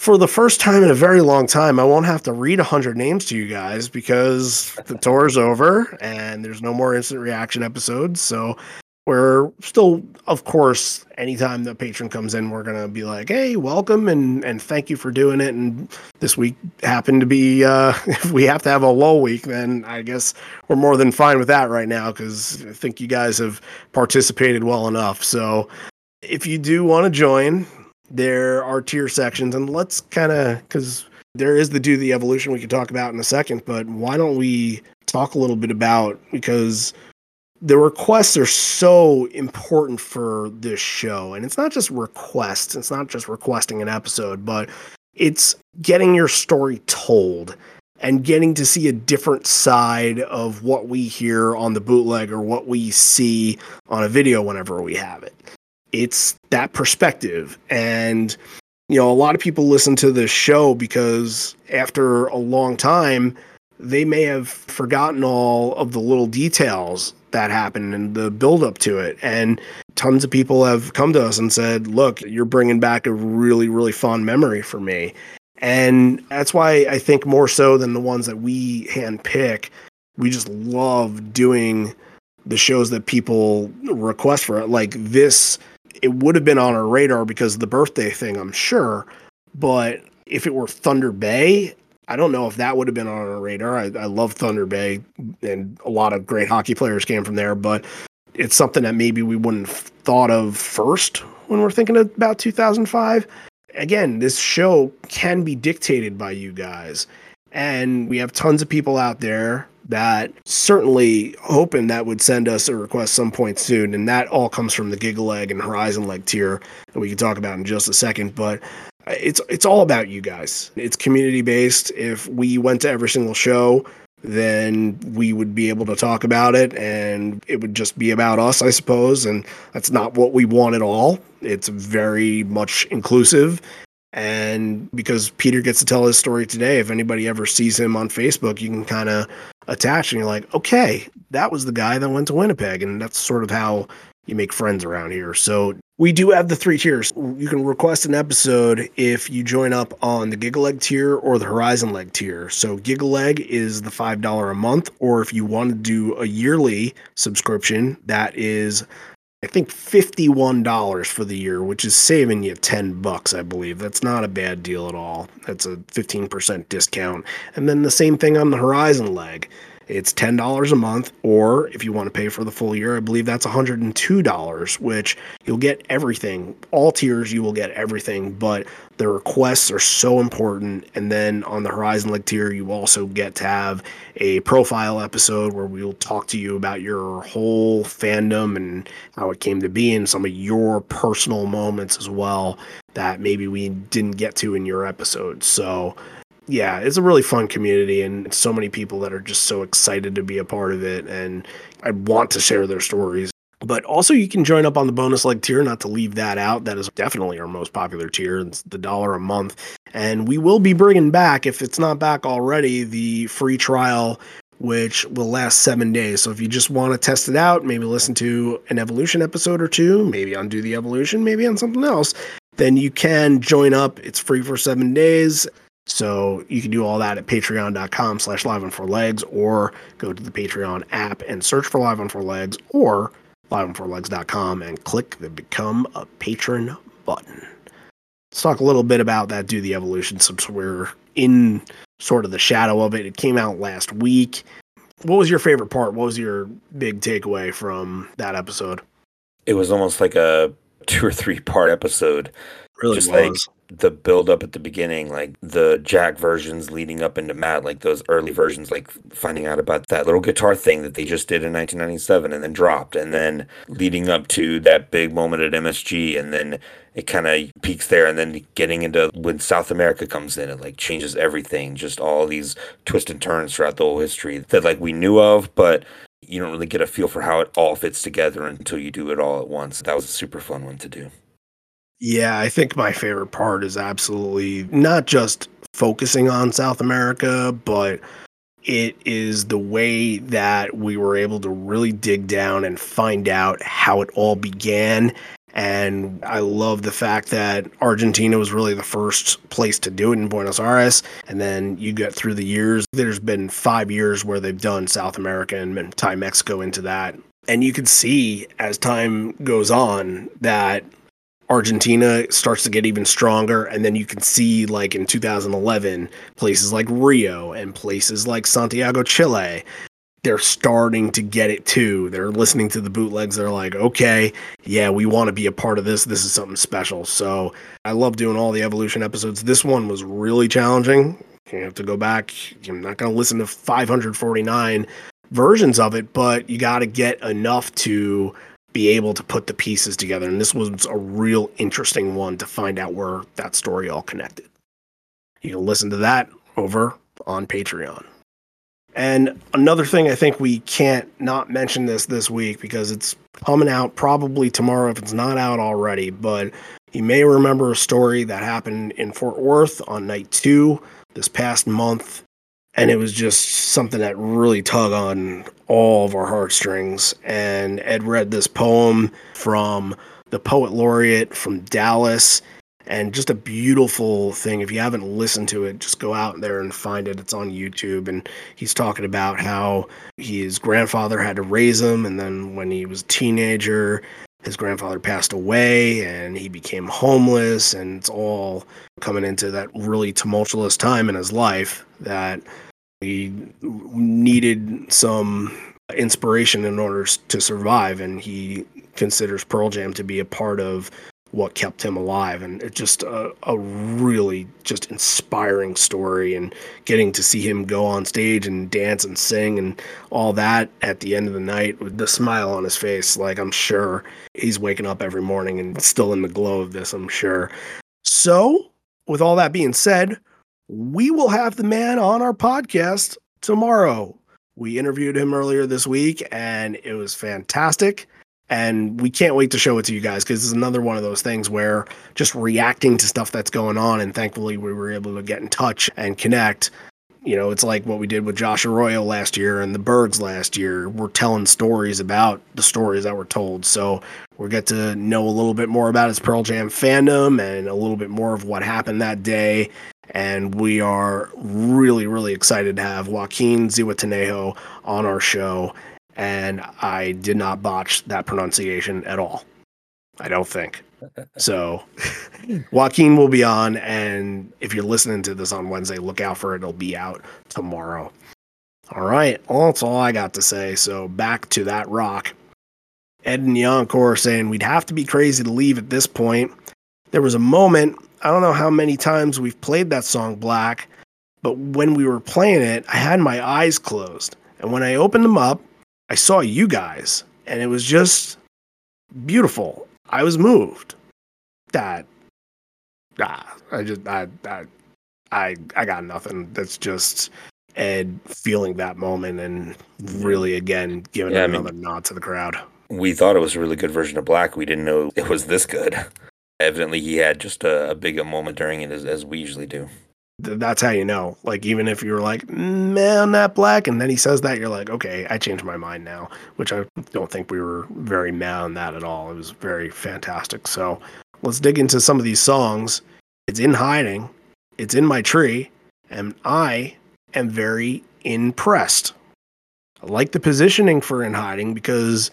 for the first time in a very long time, I won't have to read 100 names to you guys because the tour is over and there's no more instant reaction episodes. So we're still, of course, anytime the patron comes in, we're gonna be like, "Hey, welcome and and thank you for doing it." And this week happened to be, uh, if we have to have a lull week, then I guess we're more than fine with that right now because I think you guys have participated well enough. So if you do want to join, there are tier sections, and let's kind of because there is the do the evolution we could talk about in a second, but why don't we talk a little bit about because the requests are so important for this show. And it's not just requests, it's not just requesting an episode, but it's getting your story told and getting to see a different side of what we hear on the bootleg or what we see on a video whenever we have it. It's that perspective. And, you know, a lot of people listen to this show because after a long time, they may have forgotten all of the little details that happened and the build up to it. And tons of people have come to us and said, look, you're bringing back a really, really fond memory for me. And that's why I think more so than the ones that we handpick, we just love doing the shows that people request for it. Like this, it would have been on our radar because of the birthday thing, I'm sure. But if it were Thunder Bay, I don't know if that would have been on our radar. I, I love Thunder Bay, and a lot of great hockey players came from there, but it's something that maybe we wouldn't have thought of first when we're thinking about 2005. Again, this show can be dictated by you guys, and we have tons of people out there that certainly hoping that would send us a request some point soon. And that all comes from the Gigaleg and Horizon Leg tier that we can talk about in just a second. But it's it's all about you guys. It's community based. If we went to every single show, then we would be able to talk about it and it would just be about us, I suppose. And that's not what we want at all. It's very much inclusive. And because Peter gets to tell his story today, if anybody ever sees him on Facebook, you can kind of attach and you're like, okay, that was the guy that went to Winnipeg. And that's sort of how you make friends around here. So we do have the three tiers. You can request an episode if you join up on the Gigaleg tier or the Horizon Leg tier. So Gigaleg is the $5 a month, or if you want to do a yearly subscription, that is I think $51 for the year, which is saving you 10 bucks, I believe. That's not a bad deal at all. That's a 15% discount. And then the same thing on the Horizon leg. It's $10 a month, or if you want to pay for the full year, I believe that's $102, which you'll get everything. All tiers, you will get everything, but the requests are so important. And then on the Horizon Leg tier, you also get to have a profile episode where we'll talk to you about your whole fandom and how it came to be and some of your personal moments as well that maybe we didn't get to in your episode. So, yeah, it's a really fun community and so many people that are just so excited to be a part of it and I want to share their stories. But also you can join up on the bonus leg tier, not to leave that out. That is definitely our most popular tier. It's the dollar a month. And we will be bringing back, if it's not back already, the free trial which will last seven days. So if you just want to test it out, maybe listen to an evolution episode or two, maybe undo the evolution, maybe on something else, then you can join up. It's free for seven days. So you can do all that at patreon.com slash live on four legs or go to the Patreon app and search for live on four legs or liveonfourlegs.com and click the become a patron button. Let's talk a little bit about that do the evolution since we're in sort of the shadow of it. It came out last week. What was your favorite part? What was your big takeaway from that episode?
It was almost like a two or three part episode.
Really
just
was.
like the build up at the beginning, like the Jack versions leading up into Matt, like those early versions, like finding out about that little guitar thing that they just did in 1997 and then dropped, and then leading up to that big moment at MSG, and then it kind of peaks there, and then getting into when South America comes in, it like changes everything. Just all these twists and turns throughout the whole history that like we knew of, but you don't really get a feel for how it all fits together until you do it all at once. That was a super fun one to do.
Yeah, I think my favorite part is absolutely not just focusing on South America, but it is the way that we were able to really dig down and find out how it all began. And I love the fact that Argentina was really the first place to do it in Buenos Aires. And then you get through the years, there's been five years where they've done South America and tie Mexico into that. And you can see as time goes on that Argentina starts to get even stronger. And then you can see, like in 2011, places like Rio and places like Santiago, Chile, they're starting to get it too. They're listening to the bootlegs. They're like, okay, yeah, we want to be a part of this. This is something special. So I love doing all the evolution episodes. This one was really challenging. You have to go back. I'm not going to listen to 549 versions of it, but you got to get enough to be able to put the pieces together. And this was a real interesting one to find out where that story all connected. You can listen to that over on Patreon. And another thing I think we can't not mention this this week because it's coming out probably tomorrow if it's not out already, but you may remember a story that happened in Fort Worth on night 2 this past month and it was just something that really tug on all of our heartstrings. And Ed read this poem from the poet laureate from Dallas, and just a beautiful thing. If you haven't listened to it, just go out there and find it. It's on YouTube, and he's talking about how his grandfather had to raise him, and then when he was a teenager, his grandfather passed away and he became homeless and it's all coming into that really tumultuous time in his life that he needed some inspiration in order to survive and he considers pearl jam to be a part of what kept him alive. And just a, a really just inspiring story and getting to see him go on stage and dance and sing and all that at the end of the night with the smile on his face. Like I'm sure he's waking up every morning and still in the glow of this, I'm sure. So, with all that being said, we will have the man on our podcast tomorrow. We interviewed him earlier this week and it was fantastic. And we can't wait to show it to you guys because it's another one of those things where just reacting to stuff that's going on. And thankfully, we were able to get in touch and connect. You know, it's like what we did with Josh Arroyo last year and the Bergs last year. We're telling stories about the stories that were told. So we get to know a little bit more about his Pearl Jam fandom and a little bit more of what happened that day and we are really, really excited to have Joaquin Zihuatanejo on our show. And I did not botch that pronunciation at all. I don't think. So Joaquin will be on, and if you're listening to this on Wednesday, look out for it. It'll be out tomorrow. All right, well, that's all I got to say. So back to that rock. Ed and Yonkor saying we'd have to be crazy to leave at this point. There was a moment I don't know how many times we've played that song Black, but when we were playing it, I had my eyes closed. And when I opened them up, I saw you guys, and it was just beautiful. I was moved. That, ah, I just, I, I, I, I got nothing. That's just Ed feeling that moment and really, again, giving
Yeah, I
another
mean-
nod to the crowd.
We thought it was a really good version of Black. We didn't know it was this good. Evidently, he had just a, a big moment during it, as, as we usually do.
Th- that's how you know. Like even if you're like, man, that black, and then he says that, you're like, okay, I changed my mind now. Which I don't think we were very mad on that at all. It was very fantastic. So let's dig into some of these songs. It's in hiding. It's in my tree, and I am very impressed. I like the positioning for in hiding because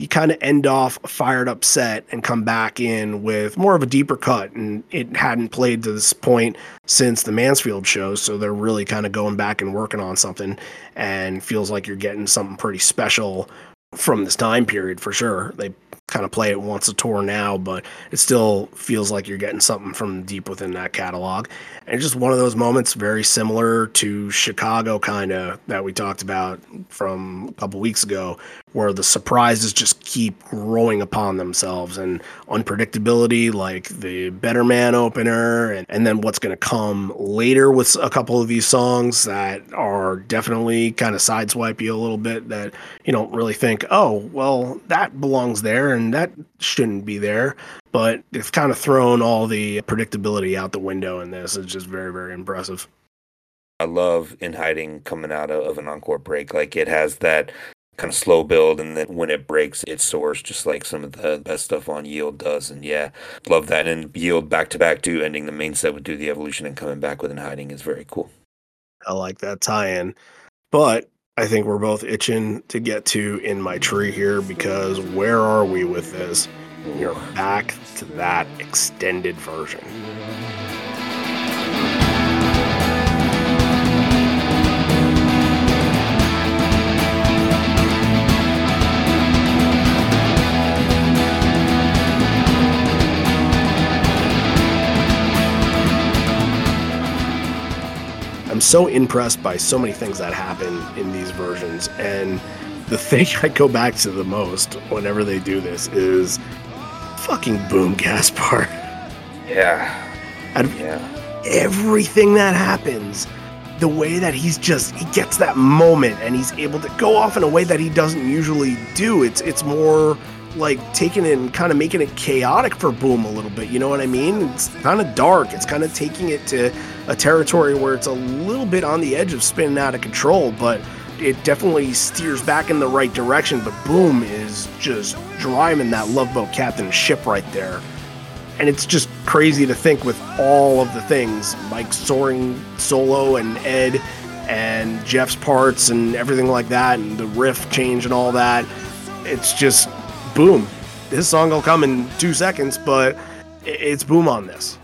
you kind of end off fired up set and come back in with more of a deeper cut and it hadn't played to this point since the Mansfield show, so they're really kind of going back and working on something, and feels like you're getting something pretty special from this time period for sure. They kind of play it once a tour now, but it still feels like you're getting something from deep within that catalog. And just one of those moments very similar to Chicago, kind of that we talked about from a couple weeks ago, where the surprises just keep growing upon themselves and unpredictability, like the Better Man opener, and, and then what's going to come later with a couple of these songs that are definitely kind of sideswipe you a little bit that you don't really think, oh, well, that belongs there and that shouldn't be there. But it's kind of thrown all the predictability out the window in this. It's just very, very impressive.
I love in hiding coming out of, of an encore break. Like it has that kind of slow build, and then when it breaks, it soars just like some of the best stuff on Yield does. And yeah, love that. And Yield back to back too, ending the main set with Do the Evolution and coming back with in hiding is very cool.
I like that tie-in. But I think we're both itching to get to in my tree here because where are we with this? We're back to that extended version. I'm so impressed by so many things that happen in these versions. And the thing I go back to the most whenever they do this is fucking Boom Gaspar.
Yeah,
Out of
yeah.
everything that happens, the way that he's just he gets that moment and he's able to go off in a way that he doesn't usually do. It's it's more like taking it and kind of making it chaotic for Boom a little bit. You know what I mean? It's kind of dark. It's kind of taking it to a territory where it's a little bit on the edge of spinning out of control, but it definitely steers back in the right direction. But Boom is just driving that Love Boat Captain ship right there. And it's just crazy to think with all of the things Mike soaring solo and Ed and Jeff's parts and everything like that, and the riff change and all that. It's just boom. This song will come in two seconds, but it's boom on this.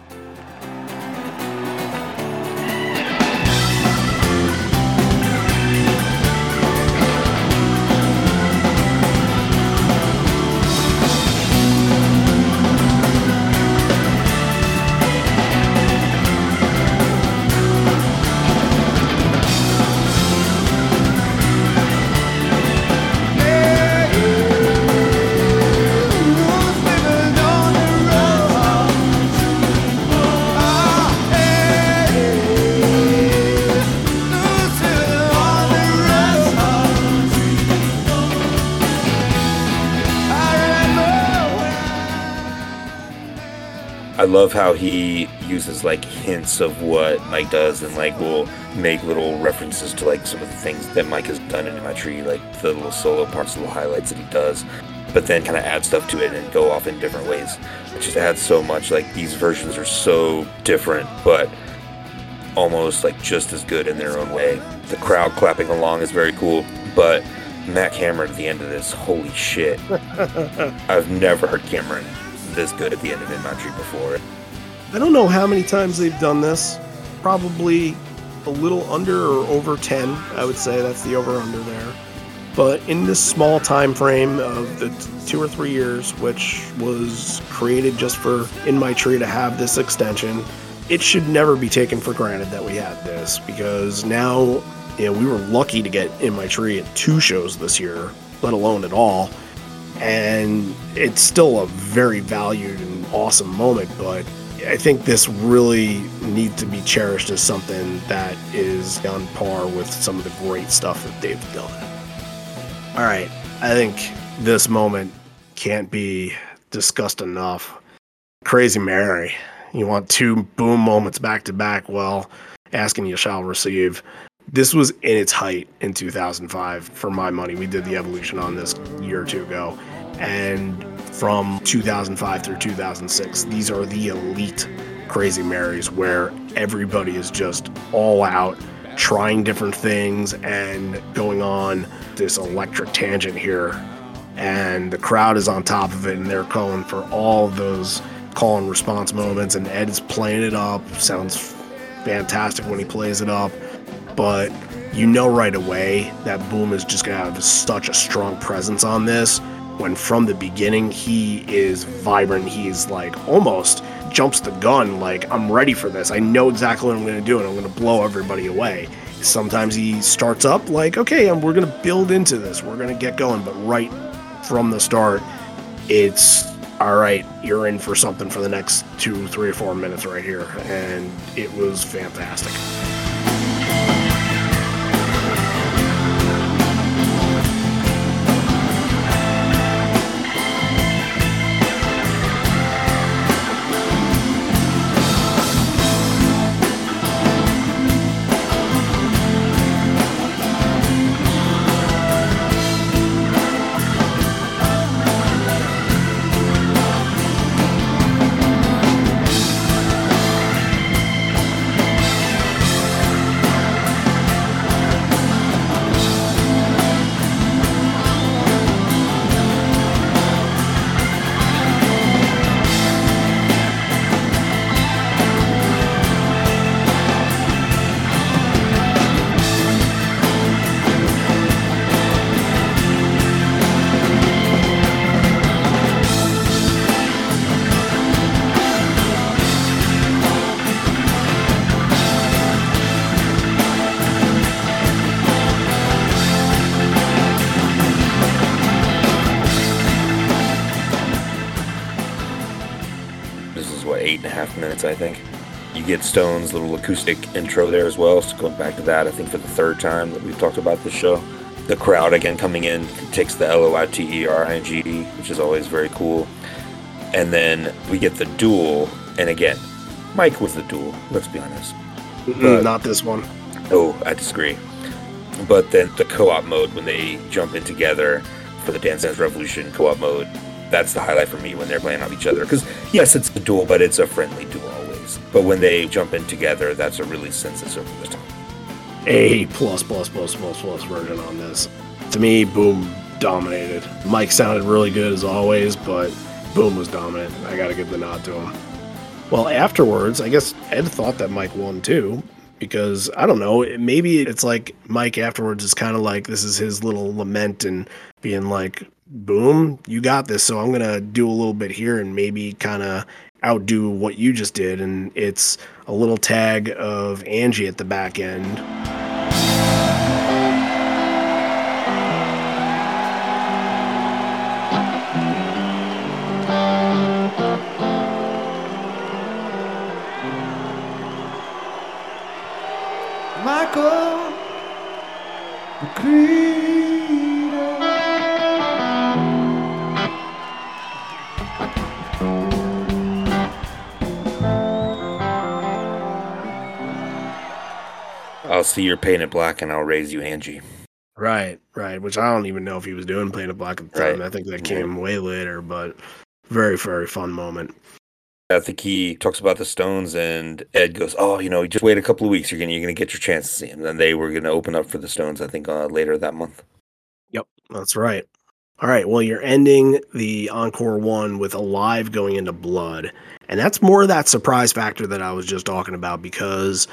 Love how he uses like hints of what Mike does and like will make little references to like some of the things that Mike has done in my tree, like the little solo parts, the little highlights that he does, but then kind of add stuff to it and go off in different ways. It just adds so much. Like these versions are so different, but almost like just as good in their own way. The crowd clapping along is very cool, but Matt Cameron at the end of this, holy shit. I've never heard Cameron this good at the end of In My Tree before.
I don't know how many times they've done this. Probably a little under or over 10, I would say. That's the over under there. But in this small time frame of the t- two or three years, which was created just for In My Tree to have this extension, it should never be taken for granted that we had this because now you know, we were lucky to get in my tree at two shows this year, let alone at all. And it's still a very valued and awesome moment, but I think this really needs to be cherished as something that is on par with some of the great stuff that they've done. All right, I think this moment can't be discussed enough. Crazy Mary. You want two boom moments back to back? Well, asking you shall receive this was in its height in 2005 for my money. We did the evolution on this year or two ago. And from 2005 through 2006 these are the elite crazy marys where everybody is just all out trying different things and going on this electric tangent here. And the crowd is on top of it and they're calling for all those call and response moments. And ed is playing it up. Sounds fantastic when he plays it up but you know right away that Boom is just going to have such a strong presence on this when from the beginning he is vibrant. He's like almost jumps the gun, like, I'm ready for this. I know exactly what I'm going to do and I'm going to blow everybody away. Sometimes he starts up like, okay, um, we're going to build into this, we're going to get going, but right from the start, it's all right, you're in for something for the next two, three, or four minutes right here. And it was fantastic.
Get Stone's little acoustic intro there as well. So going back to that, I think for the third time that we've talked about this show. The crowd again coming in takes the L O I T E R I N G, which is always very cool. And then we get the duel, and again, Mike was the duel. Let's be honest.
But, Not this one.
Oh, I disagree. But then the co-op mode when they jump in together for the Dance Dance Revolution co-op mode that's the highlight for me when they're playing off each other. Because yes, it's a duel, but it's a friendly duel always. But when they jump in together, that's a really senses over the top.
A plus plus plus plus plus version on this. To me, Boom dominated. Mike sounded really good as always, but Boom was dominant. I got to give the nod to him. Well, afterwards, I guess Ed thought that Mike won too, because I don't know, maybe it's like Mike afterwards is kind of like this is his little lament and being like, boom, you got this. So I'm going to do a little bit here and maybe kind of outdo what you just did. And it's a little tag of Angie at the back end.
Michael, the
I'll see your paint it black and I'll raise you Angie.
Right, right. Which I don't even know if he was doing Paint It Black at the time.
Right.
I think that
Yeah.
came way later, but very, very fun moment.
I think he talks about the Stones, and Ed goes, "Oh, you know, just wait a couple of weeks. You're gonna you're gonna get your chance to see him." Then they were gonna open up for the Stones. I think uh, later that month.
Yep, that's right. All right, well, you're ending the Encore one with Alive going into Blood. And that's more of that surprise factor that I was just talking about because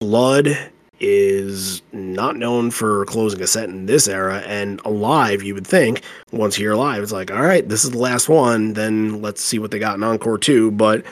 Blood is not known for closing a set in this era. And Alive, you would think, once you're alive, it's like, all right, this is the last one. Then let's see what they got in Encore 2. But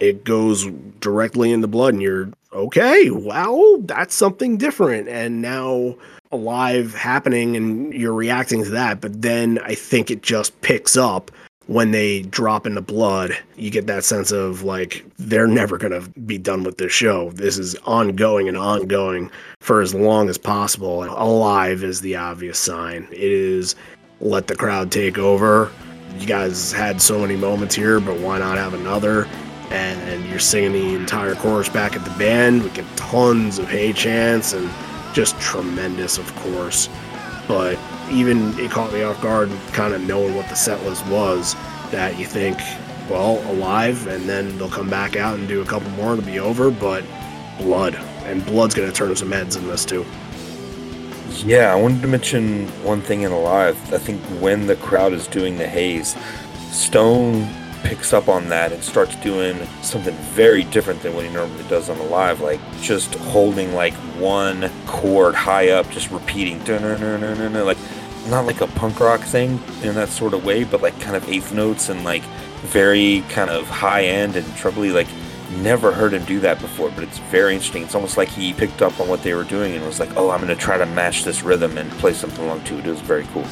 it goes directly into Blood, and you're okay, wow, that's something different. And now alive happening and you're reacting to that but then i think it just picks up when they drop into blood you get that sense of like they're never going to be done with this show. This is ongoing and ongoing for as long as possible. Alive is the obvious sign. It is let the crowd take over. You guys had so many moments here but why not have another? And you're singing the entire chorus back at the band. We get tons of hey chants and just tremendous, of course. But even it caught me off guard, kind of knowing what the set list was. That you think, well, alive, and then they'll come back out and do a couple more to be over. But blood, and blood's gonna turn some heads in this too.
Yeah, I wanted to mention one thing in Alive. I think when the crowd is doing the haze, Stone picks up on that and starts doing something very different than what he normally does on the live, like just holding like one chord high up, just repeating, like not like a punk rock thing in that sort of way, but like kind of eighth notes and like very kind of high end and trebly. Like never heard him do that before, but it's very interesting. It's almost like he picked up on what they were doing and was like, "Oh, I'm going to try to match this rhythm and play something along to it." It was very cool.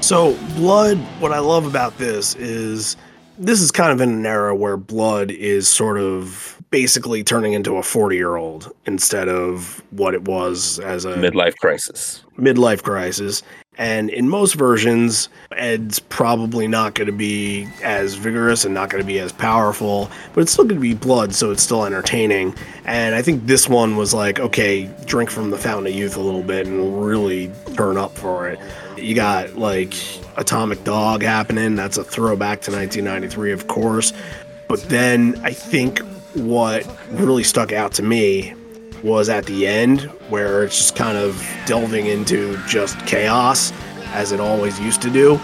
So, Blood, what I love about this is this is kind of in an era where Blood is sort of basically turning into a 40 year old instead of what it was as a
Midlife crisis.
midlife crisis. And in most versions, Ed's probably not going to be as vigorous and not going to be as powerful, but it's still going to be blood, so it's still entertaining. And I think this one was like, okay, drink from the fountain of youth a little bit and really turn up for it. You got like Atomic Dog happening. That's a throwback to 1993, of course. But then I think what really stuck out to me was at the end where it's just kind of delving into just chaos as it always used to do.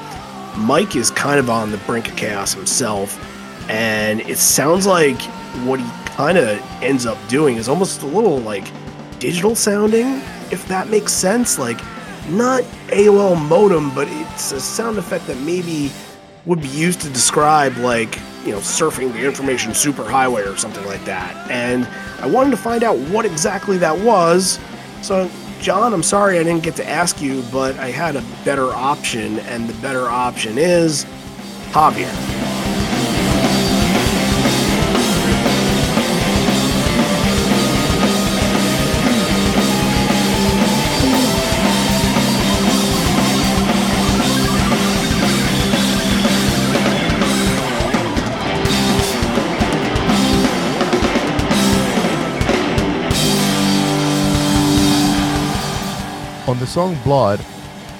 Mike is kind of on the brink of chaos himself, and it sounds like what he kind of ends up doing is almost a little like digital sounding, if that makes sense. Like, not AOL modem, but it's a sound effect that maybe would be used to describe like you know surfing the information superhighway or something like that. And i wanted to find out what exactly that was. So john i'm sorry i didn't get to ask you but i had a better option and the better option is javier
the song Blood,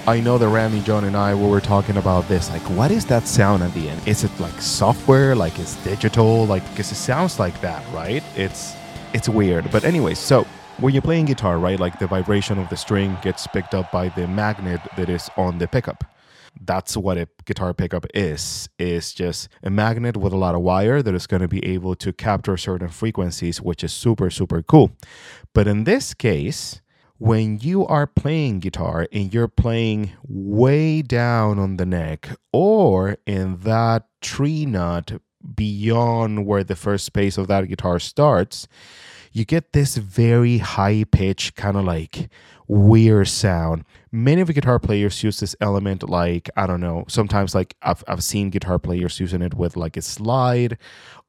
I know that Randy, John, and I we were talking about this. Like, what is that sound at the end? Is it like software? Like, it's digital? Like, because it sounds like that, right? It's it's weird. But anyways, so when you're playing guitar, right, like the vibration of the string gets picked up by the magnet that is on the pickup. That's what a guitar pickup is. Is just a magnet with a lot of wire that is going to be able to capture certain frequencies, which is super super cool. But in this case, when you are playing guitar and you're playing way down on the neck or in that tree nut beyond where the first space of that guitar starts, you get this very high pitch, kind of like weird sound. Many of the guitar players use this element like, I don't know, sometimes like I've, I've seen guitar players using it with like a slide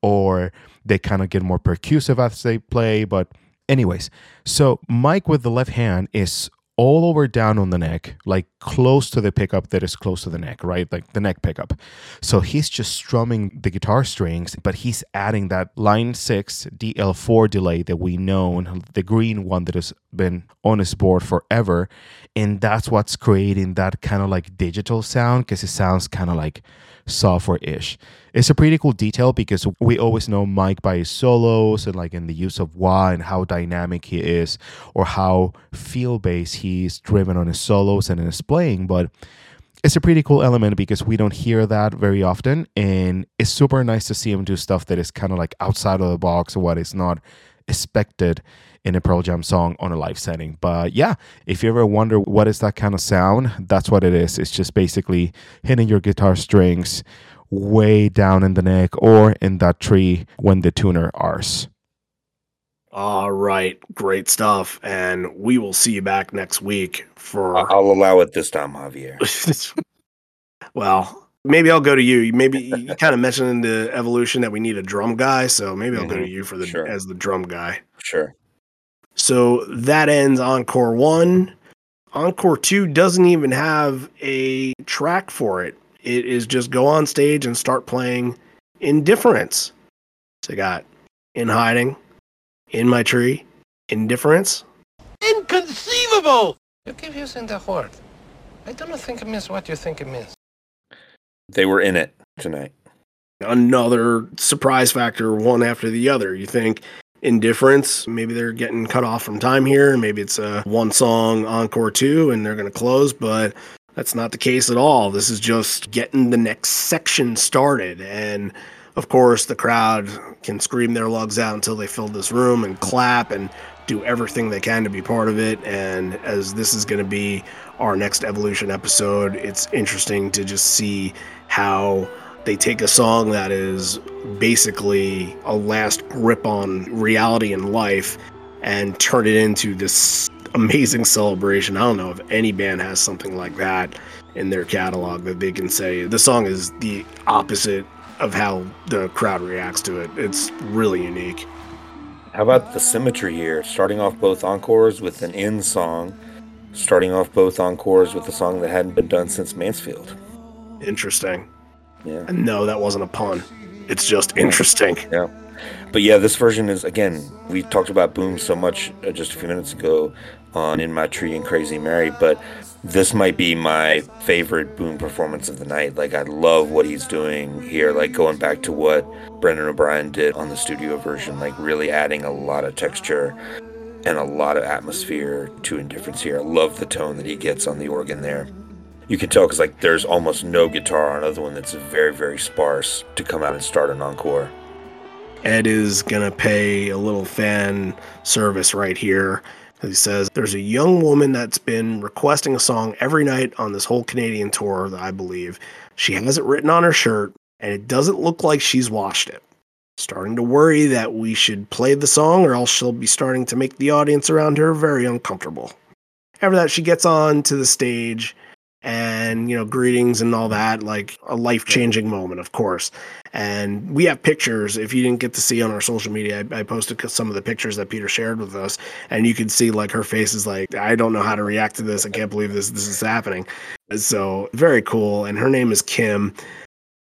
or they kind of get more percussive as they play, but Anyways, so Mike with the left hand is all over down on the neck, like close to the pickup that is close to the neck, right? Like the neck pickup. So he's just strumming the guitar strings, but he's adding that Line 6 DL4 delay that we know, the green one that has been on his board forever. And that's what's creating that kind of like digital sound because it sounds kind of like software ish. It's a pretty cool detail because we always know Mike by his solos and like in the use of wah and how dynamic he is or how feel based he's driven on his solos and in his playing. But it's a pretty cool element because we don't hear that very often. And it's super nice to see him do stuff that is kind of like outside of the box or what is not expected in a Pearl Jam song on a live setting. But yeah, if you ever wonder what is that kind of sound, that's what it is. It's just basically hitting your guitar strings way down in the neck or in that tree when the tuner arse.
All right, great stuff. And we will see you back next week for.
I'll allow it this time, Javier.
well, maybe I'll go to you. Maybe you kind of mentioned in the evolution that we need a drum guy, so maybe I'll mm-hmm. go to mm-hmm. you for the sure. as the drum guy.
Sure.
So that ends Encore 1. Encore 2 doesn't even have a track for it. It is just go on stage and start playing Indifference. So I got In Hiding, In My Tree, Indifference.
Inconceivable! You keep using the word. I don't think it means what you think it means.
They were in it tonight.
Another surprise factor, one after the other. You think indifference. Maybe they're getting cut off from time here. Maybe it's a one song encore two and they're going to close, but that's not the case at all. This is just getting the next section started. And of course, the crowd can scream their lugs out until they fill this room and clap and do everything they can to be part of it. And as this is going to be our next evolution episode, it's interesting to just see how they take a song that is basically a last grip on reality and life and turn it into this amazing celebration. I don't know if any band has something like that in their catalog that they can say the song is the opposite of how the crowd reacts to it. It's really unique.
How about the symmetry here? Starting off both encores with an in song, starting off both encores with a song that hadn't been done since Mansfield.
Interesting.
Yeah.
no, that wasn't a pun. It's just interesting.
Yeah. But yeah, this version is again. We talked about Boom so much uh, just a few minutes ago on In My Tree and Crazy Mary, but this might be my favorite Boom performance of the night. Like I love what he's doing here. Like going back to what Brendan O'Brien did on the studio version, like really adding a lot of texture and a lot of atmosphere to Indifference here. I love the tone that he gets on the organ there you can tell because like there's almost no guitar on another one that's very very sparse to come out and start an encore.
Ed is gonna pay a little fan service right here. He says there's a young woman that's been requesting a song every night on this whole Canadian tour, that I believe. She has it written on her shirt, and it doesn't look like she's washed it. Starting to worry that we should play the song, or else she'll be starting to make the audience around her very uncomfortable. After that, she gets on to the stage and you know greetings and all that like a life-changing moment of course. And we have pictures if you didn't get to see on our social media I, I, posted some of the pictures that peter shared with us and you can see like her face is like i don't know how to react to this. I can't believe this this is happening. So very cool and her name is kim.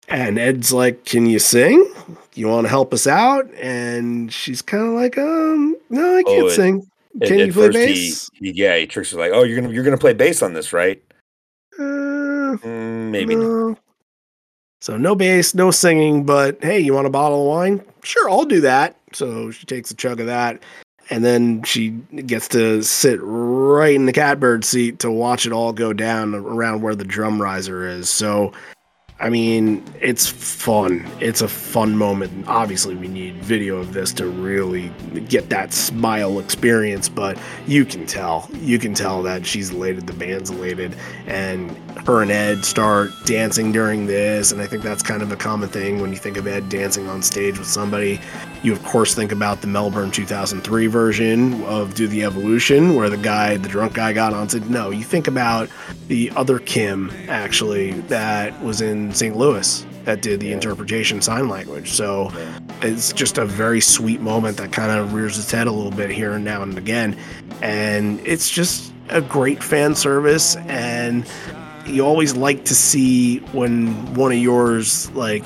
And ed's like can you sing? You want to help us out? And she's kind of like um no i can't oh, sing. can you play bass
he, he, yeah he tricks her like oh you're gonna you're gonna play bass on this right maybe no.
So no bass, no singing, but hey, you want a bottle of wine? Sure, I'll do that. So she takes a chug of that, and then she gets to sit right in the catbird seat to watch it all go down around where the drum riser is. So I mean, it's fun. It's a fun moment. Obviously, we need video of this to really get that smile experience, but you can tell. You can tell that she's elated, the band's elated, and her and Ed start dancing during this. And I think that's kind of a common thing when you think of Ed dancing on stage with somebody. You, of course, think about the Melbourne 2003 version of Do the Evolution, where the guy, the drunk guy, got on. Said, no, you think about the other Kim, actually, that was in St. Louis that did the interpretation sign language. So it's just a very sweet moment that kind of rears its head a little bit here and now and again. And it's just a great fan service, and you always like to see when one of yours, like,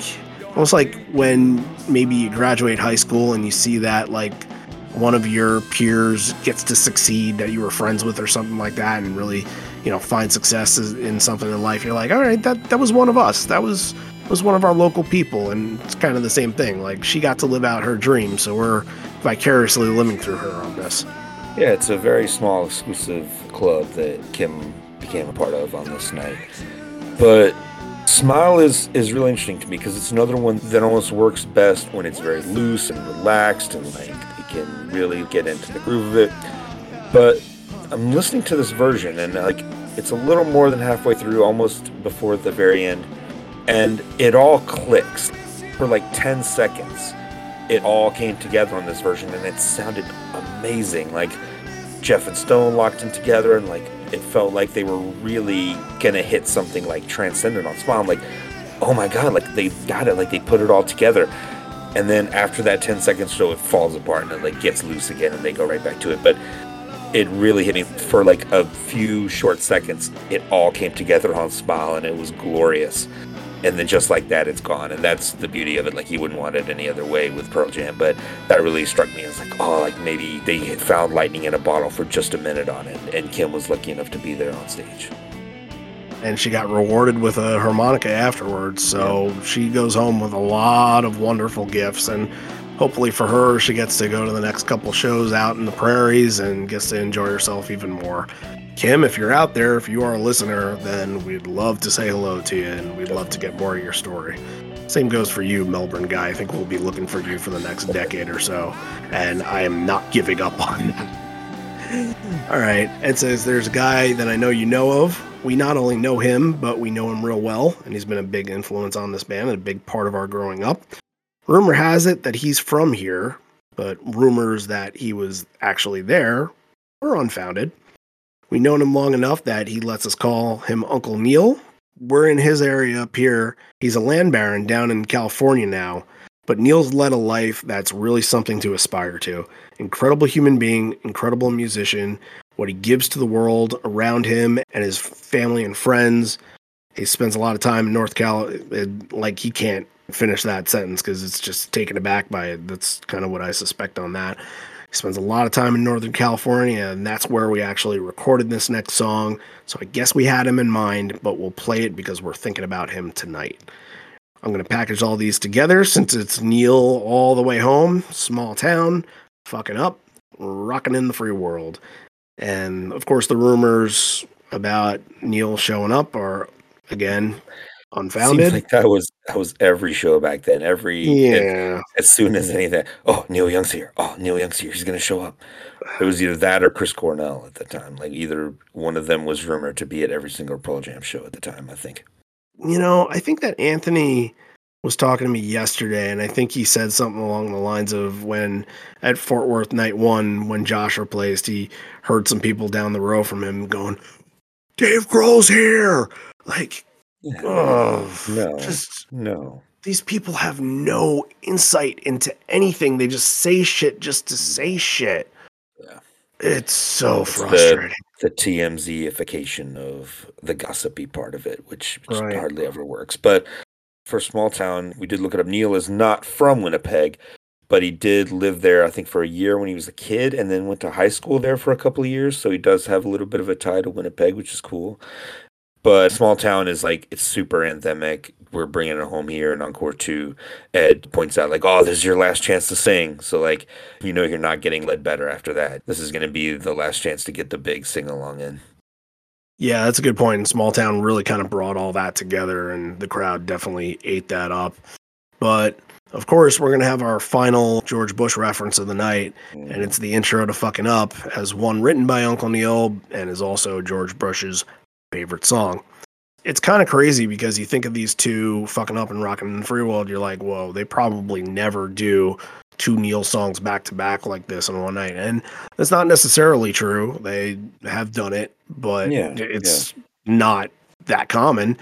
almost like when maybe you graduate high school and you see that, like, one of your peers gets to succeed that you were friends with or something like that and really you know find success in something in life you're like all right that that was one of us. That was was one of our local people. And it's kind of the same thing like she got to live out her dream so we're vicariously living through her on this.
Yeah it's a very small exclusive club that kim became a part of on this night. But smile is is really interesting to me because it's another one that almost works best when it's very loose and relaxed and like you can really get into the groove of it. But I'm listening to this version and like it's a little more than halfway through, almost before the very end, and it all clicks for like 10 seconds. It all came together on this version and it sounded amazing. Like Jeff and Stone locked in together and like it felt like they were really gonna hit something like transcendent on Smile. I'm like, oh my god, like they got it, like they put it all together. And then after that 10 seconds show it falls apart and it like gets loose again and they go right back to it. But it really hit me for like a few short seconds. It all came together on smile and it was glorious and then just like that it's gone and that's the beauty of it like you wouldn't want it any other way with pearl jam but that really struck me as like oh like maybe they had found lightning in a bottle for just a minute on it and kim was lucky enough to be there on stage
and she got rewarded with a harmonica afterwards. So yeah. she goes home with a lot of wonderful gifts, and hopefully for her, she gets to go to the next couple shows out in the prairies and gets to enjoy herself even more. Kim, if you're out there, if you are a listener, then we'd love to say hello to you, and we'd love to get more of your story. Same goes for you, Melbourne guy. I think we'll be looking for you for the next decade or so, and I am not giving up on that. All right. It says there's a guy that I know you know of we not only know him, but we know him real well, and he's been a big influence on this band and a big part of our growing up. Rumor has it that he's from here, but rumors that he was actually there are unfounded. We've known him long enough that he lets us call him Uncle Neil. We're in his area up here. He's a land baron down in California now, but Neil's led a life that's really something to aspire to. Incredible human being, incredible musician, what he gives to the world around him and his family and friends. He spends a lot of time in North Cal. Eh, like he can't finish that sentence because it's just taken aback by it. That's kind of what I suspect on that. He spends a lot of time in Northern California, and that's where we actually recorded this next song. So I guess we had him in mind, but we'll play it because we're thinking about him tonight. I'm going to package all these together since it's Neil all the way home, small town, fucking up, rocking in the free world. And of course, the rumors about Neil showing up are again unfounded.
Seems like that was that was every show back then. Every
yeah.
As, as soon as anything, oh Neil Young's here. Oh Neil Young's here. He's gonna show up. It was either that or Chris Cornell at the time. Like either one of them was rumored to be at every single Pearl Jam show at the time. I think.
You know, I think that Anthony was talking to me yesterday, and I think he said something along the lines of when at Fort Worth Night One, when Josh replaced, he heard some people down the row from him going, "Dave Grohl's here!" Like, oh
no, just no.
These people have no insight into anything. They just say shit just to mm. say shit. Yeah. It's so it's frustrating.
The, the TMZification of the gossipy part of it, which right. hardly ever works. But for small town, we did look it up. Neil is not from Winnipeg, but he did live there, I think, for a year when he was a kid, and then went to high school there for a couple of years. So he does have a little bit of a tie to Winnipeg, which is cool. But small town is like it's super anthemic. We're bringing it home here in Encore Two. Ed points out like, "Oh, this is your last chance to sing." So like, you know, you're not getting led better after that. This is going to be the last chance to get the big sing along in.
Yeah, that's a good point. And Small Town really kind of brought all that together, and the crowd definitely ate that up. But of course, we're going to have our final George Bush reference of the night, and mm-hmm. it's the intro to Fucking Up, as one written by Uncle Neil and is also George Bush's favorite song. It's kind of crazy because you think of these two fucking up and rocking in the free world, you're like, whoa, they probably never do two Neil songs back to back like this in one night. And that's not necessarily true. They have done it, but yeah, it's yeah. not that common.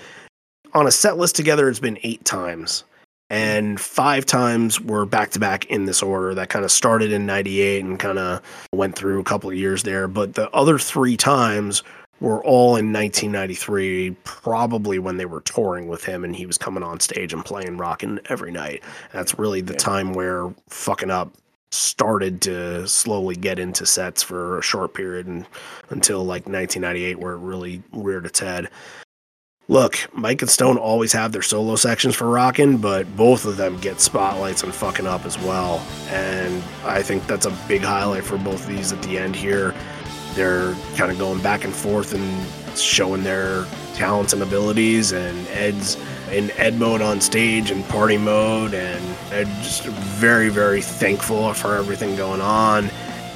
On a set list together, it's been eight times. and five times were back to back in this order. That kind of started in 98 and kind of went through a couple of years there. But the other three times were all in 1993, probably when they were touring with him and he was coming on stage and playing rockin' every night. That's really the time where fucking up started to slowly get into sets for a short period and until like 1998 where it really reared its head. Look, Mike and Stone always have their solo sections for rockin', but both of them get spotlights and fucking up as well. And I think that's a big highlight for both of these at the end here. They're kind of going back and forth and showing their talents and abilities, and Ed's in Ed mode on stage and party mode, and Ed just very, very thankful for everything going on.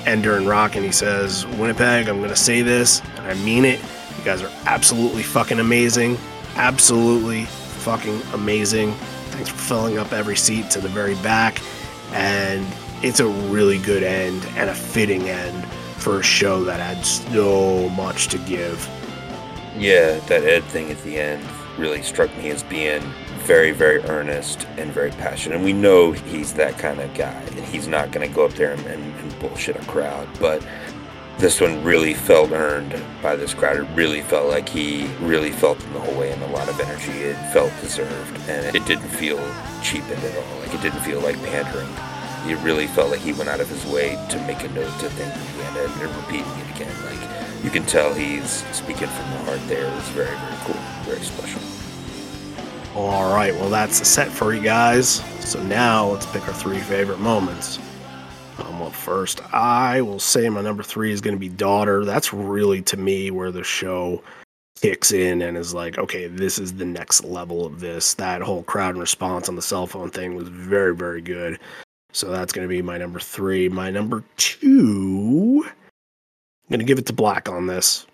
And during Rock, and he says, Winnipeg, I'm going to say this, and I mean it. You guys are absolutely fucking amazing. Absolutely fucking amazing. Thanks for filling up every seat to the very back. And it's a really good end and a fitting end a show that had so much to give.
Yeah, that Ed thing at the end really struck me as being very, very earnest and very passionate. And we know he's that kind of guy, and he's not going to go up there and, and, and bullshit a crowd. But this one really felt earned by this crowd. It really felt like he really felt them the whole way and a lot of energy. It felt deserved and it didn't feel cheapened at all. Like it didn't feel like pandering. It really felt like he went out of his way to make a note to thank again and, and repeating it again. Like you can tell he's speaking from the heart there. It was very, very cool. Very special.
All right, well, that's a set for you guys. So now let's pick our three favorite moments. Um, well, first, I will say my number three is going to be Daughter. That's really, to me, where the show kicks in and is like, okay, this is the next level of this. That whole crowd response on the cell phone thing was very, very good. So that's going to be my number three. My number two, I'm going to give it to Black on this.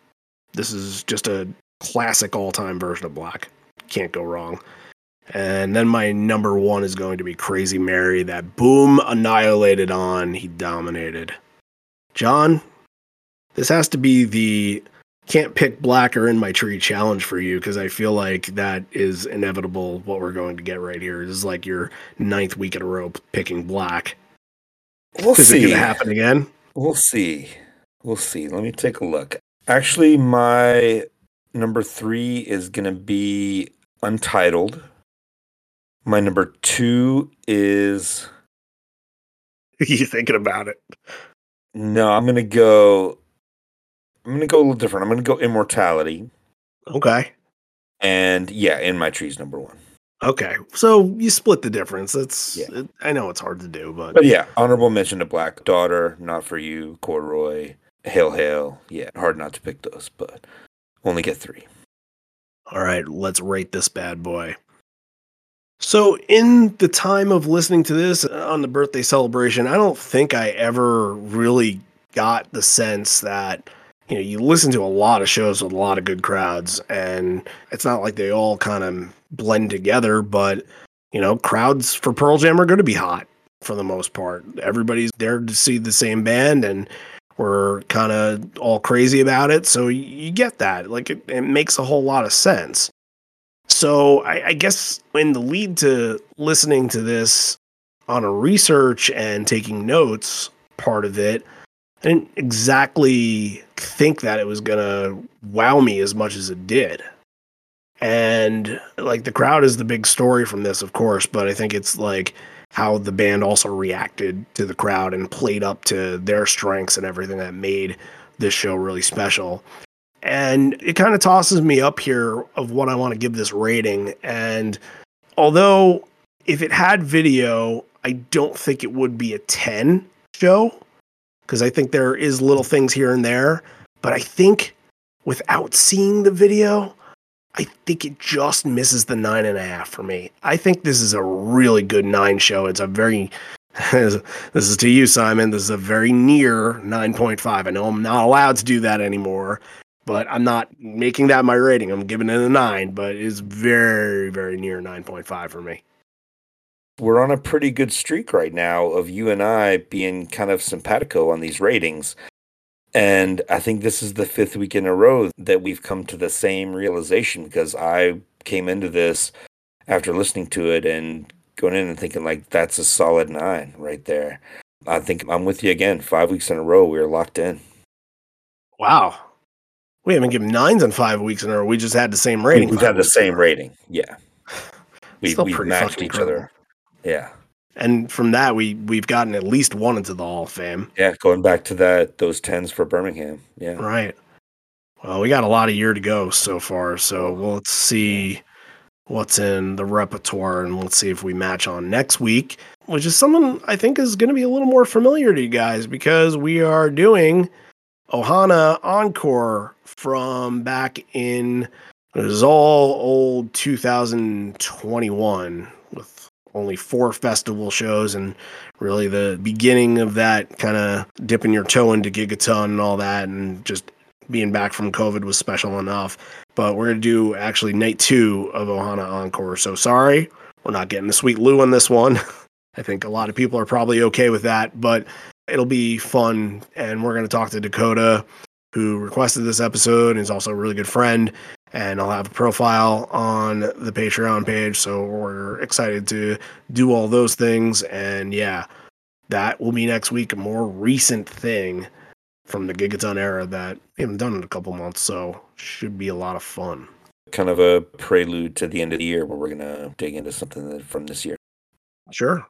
This is just a classic all time version of Black. Can't go wrong. And then my number one is going to be Crazy Mary. That Boom annihilated on. He dominated. John, this has to be the can't pick black or In My Tree challenge for you because I feel like that is inevitable. What we're going to get right here this is like your ninth week in a row picking black.
We'll
is
see.
it going to happen again?
We'll see. We'll see. Let me take a look. Actually, my number three is going to be Untitled. My number two is
you thinking about it?
no. I'm going to go. I'm to go a little different. I'm going to go Immortality,
Okay.
and yeah, In My Tree's number one.
Okay. So you split the difference. It's
Yeah.
it, I know it's hard to do, but
But yeah, honorable mention to Black Daughter, Not for You, Corduroy, Hail Hail. Yeah, hard not to pick those, but only get three.
All right, let's rate this bad boy. So, in the time of listening to this uh, on the birthday celebration, I don't think I ever really got the sense that, you know, you listen to a lot of shows with a lot of good crowds, and it's not like they all kind of blend together, but, you know, crowds for Pearl Jam are going to be hot for the most part. Everybody's there to see the same band, and we're kind of all crazy about it. So you get that. Like it, it makes a whole lot of sense. So I, I guess in the lead to listening to this on a research and taking notes part of it, I didn't exactly think that it was gonna wow me as much as it did. And like the crowd is the big story from this, of course, but I think it's like how the band also reacted to the crowd and played up to their strengths and everything that made this show really special. And it kind of tosses me up here of what I want to give this rating. And although if it had video, I don't think it would be a 10 show because I think there is little things here and there. But I think without seeing the video, I think it just misses the nine and a half for me. I think this is a really good nine show. It's a very, this is to you, Simon. This is a very near 9.5. I know I'm not allowed to do that anymore, but I'm not making that my rating. I'm giving it a nine, but it's very, very near 9.5 for me.
We're on a pretty good streak right now of you and I being kind of simpatico on these ratings. And I think this is the fifth week in a row that we've come to the same realization because I came into this after listening to it and going in and thinking like that's a solid nine right there. I think I'm with you again. Five weeks in a row, we are locked in.
Wow. We haven't given nines in five weeks in a row. We just had the same rating.
We've had the
weeks in a
same rating. Yeah. We
pretty
matched each
incredible.
other. Yeah.
And from that, we we've gotten at least one into the Hall of Fame.
Yeah. Going back to that those tens for Birmingham. Yeah.
Right. Well, we got a lot of year to go so far, so well, let's see what's in the repertoire and let's see if we match on next week, which is something I think is going to be a little more familiar to you guys because we are doing Ohana Encore from back in it was all old 2021 with only four festival shows and really the beginning of that kind of dipping your toe into Gigaton and all that and just being back from COVID was special enough. But we're gonna do actually night two of Ohana Encore. So sorry, we're not getting the Sweet Lew on this one. I think a lot of people are probably okay with that, but it'll be fun. And we're gonna talk to Dakota, who requested this episode and is also a really good friend. And I'll have a profile on the Patreon page. So we're excited to do all those things. And yeah, that will be next week, a more recent thing from the Gigaton era that we haven't done in a couple months, so should be a lot of fun.
Kind of a prelude to the end of the year where we're gonna dig into something from this year.
Sure.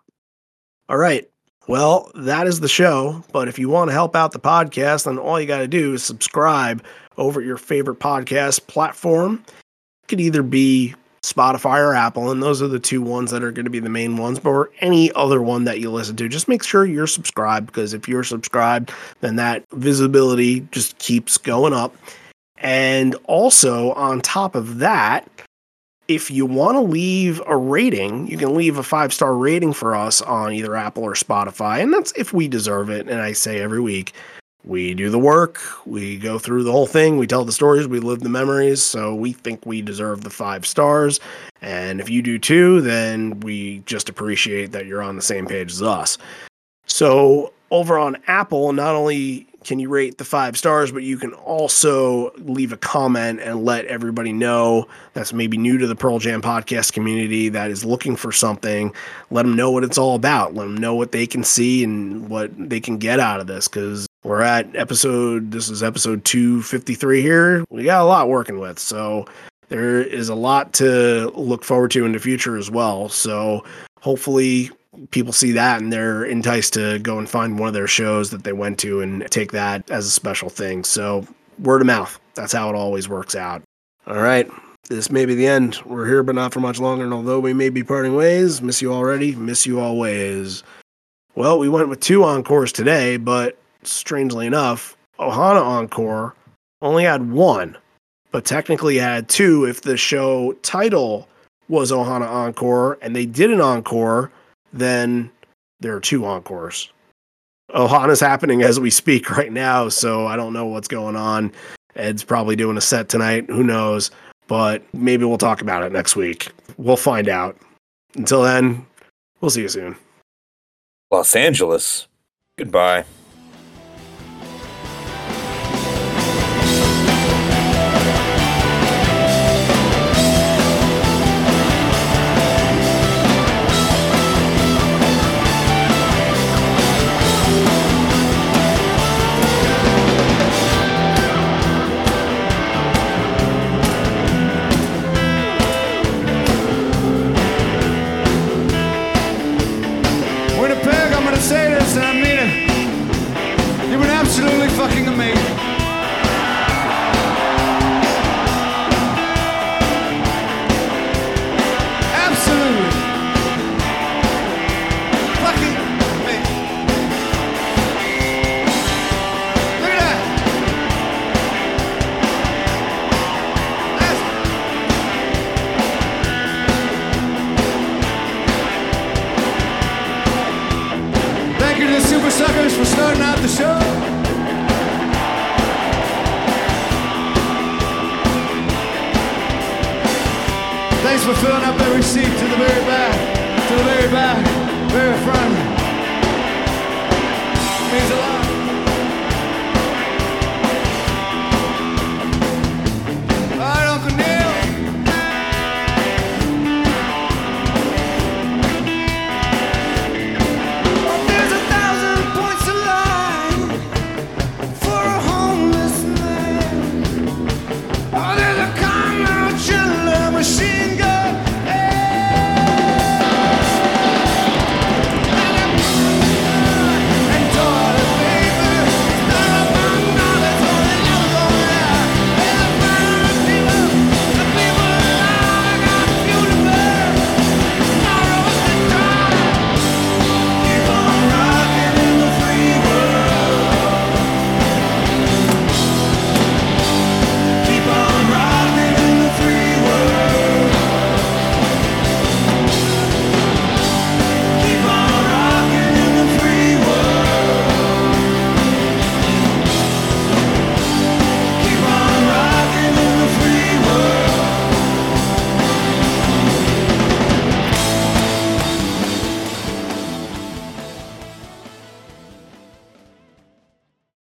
All right. Well, that is the show. But if you want to help out the podcast, then all you got to do is subscribe over at your favorite podcast platform. It could either be Spotify or Apple, and those are the two ones that are going to be the main ones, but or any other one that you listen to. Just make sure you're subscribed because if you're subscribed, then that visibility just keeps going up. And also, on top of that, if you want to leave a rating, you can leave a five star rating for us on either Apple or Spotify. And that's if we deserve it. And I say every week, we do the work, we go through the whole thing, we tell the stories, we live the memories. So we think we deserve the five stars. And if you do too, then we just appreciate that you're on the same page as us. So over on Apple, not only can you rate the five stars, but you can also leave a comment and let everybody know that's maybe new to the Pearl Jam podcast community that is looking for something. Let them know what it's all about. Let them know what they can see and what they can get out of this because we're at episode, this is episode 253 here. We got a lot working with. So there is a lot to look forward to in the future as well. So hopefully people see that and they're enticed to go and find one of their shows that they went to and take that as a special thing. So word of mouth. That's how it always works out. All right. This may be the end. We're here, but not for much longer. And although we may be parting ways, miss you already, miss you always. Well, we went with two encores today, but strangely enough, Ohana Encore only had one, but technically had two if the show title was Ohana Encore and they did an encore, then there are two encores. Ohana's happening as we speak right now, so I don't know what's going on. Ed's probably doing a set tonight. Who knows? But maybe we'll talk about it next week. We'll find out. Until then, we'll see you soon.
Los Angeles. Goodbye.